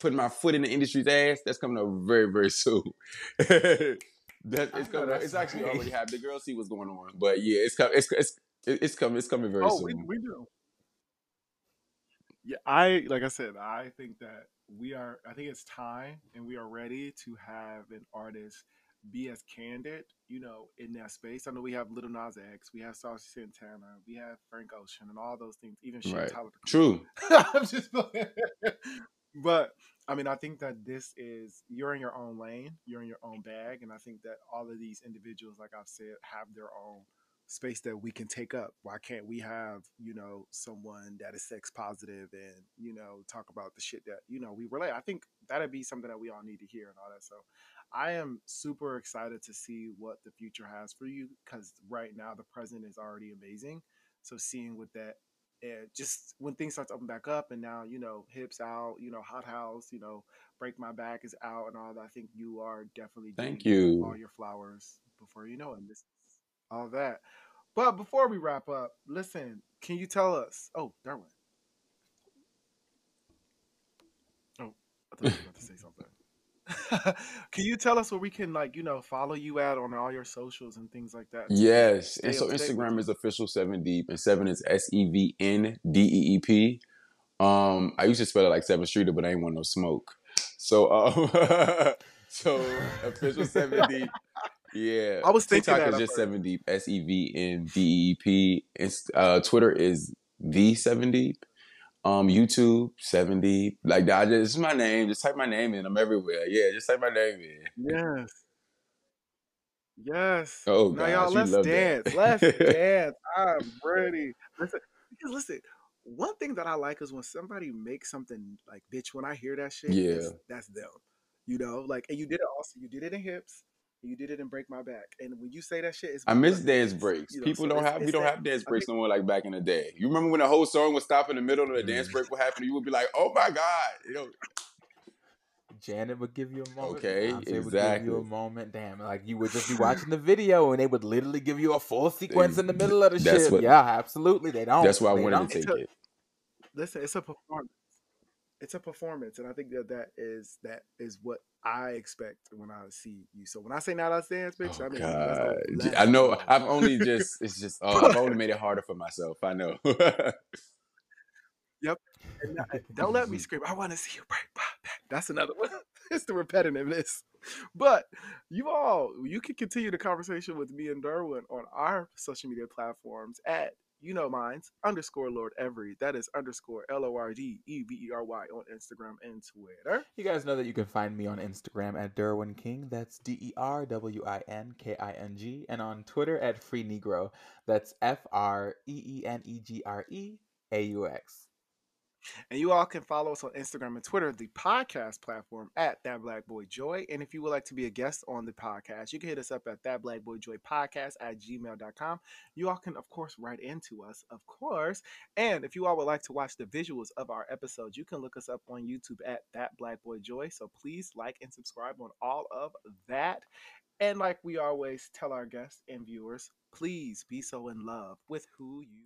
putting my foot in the industry's ass, that's coming up very, very soon. that it's coming. Up, it's actually already happened. The girls see what's going on, but yeah, it's coming. It's it's it's coming. It's coming very oh, we, soon. we do. Yeah, I like I said, I think that we are. I think it's time, and we are ready to have an artist be as candid, you know, in that space. I know we have Lil Nas X, we have Saucy Santana, we have Frank Ocean, and all those things. Even Right. Tyler. True. I'm just, but I mean, I think that this is you're in your own lane, you're in your own bag, and I think that all of these individuals, like I've said, have their own space that we can take up. Why can't we have, you know, someone that is sex positive and, you know, talk about the shit that, you know, we relate. I think that'd be something that we all need to hear and all that. So I am super excited to see what the future has for you because right now the present is already amazing. So seeing with that and just when things start to open back up and now, you know, hips out, you know, hot house, you know, break my back is out and all that. I think you are definitely Thank you. all your flowers before you know it. This all that. But before we wrap up, listen, can you tell us? Oh, Derwin. Oh, I thought you were about to say something. can you tell us where we can, like, you know, follow you at on all your socials and things like that? Yes, and so up to date with Instagram is official Sevndeep, and seven is S E V N D E E P. Um, I used to spell it like Sevyn Streeter, but I ain't want no smoke. So, um, so official Sevndeep. Yeah, I was thinking TikTok that is just Sevndeep. S E V N D E E P. It's uh, Twitter is the Sevndeep. Um, YouTube seventy. Like. I just, it's my name. Just type my name in. I'm everywhere. Yeah, just type my name in. Yes. Yes. Oh now y'all let's dance. Let's dance. I'm ready. Listen, because listen, one thing that I like is when somebody makes something like bitch, when I hear that shit, Yeah. that's, that's them. You know, like and you did it also, you did it in hips, you did it in break my back. And when you say that shit, it's I miss dance breaks. you know, People so don't it's- have we don't that- have dance I breaks think- no more like back in the day. You remember when the whole song would stop in the middle and the dance Mm. break would happen? You would be like, "Oh my god!" You know, Janet would give you a moment. Okay, Beyonce would give you exactly. a moment. Damn, like you would just be watching the video and they would literally give you a full sequence in the middle of the That's shit. what- yeah, absolutely. They don't. that's why I They wanted don't. to take a- it. listen, it's a performance. It's a performance, and I think that that is that is what I expect when I see you. So when I say not let's dance, bitch, Oh I mean god, Let's I know. I've only just it's just oh, I've only made it harder for myself. I know. And now- don't let me scream. I want to see you break back. That's another one. it's the repetitiveness. But you all, you can continue the conversation with me and Derwin on our social media platforms at you know mines underscore Lord Every. That is underscore L O R D E V E R Y on Instagram and Twitter. You guys know that you can find me on Instagram at Derwin King. That's D E R W I N K I N G. And on Twitter at Free Negreaux. That's F R E E N E G R E A U X. And you all can follow us on Instagram and Twitter, the podcast platform at That Black Boy Joy. And if you would like to be a guest on the podcast, you can hit us up at That Black Boy Joy Podcast at gmail.com. You all can, of course, write into us, of course. And if you all would like to watch the visuals of our episodes, you can look us up on YouTube at That Black Boy Joy. So please like and subscribe on all of that. And like we always tell our guests and viewers, please be so in love with who you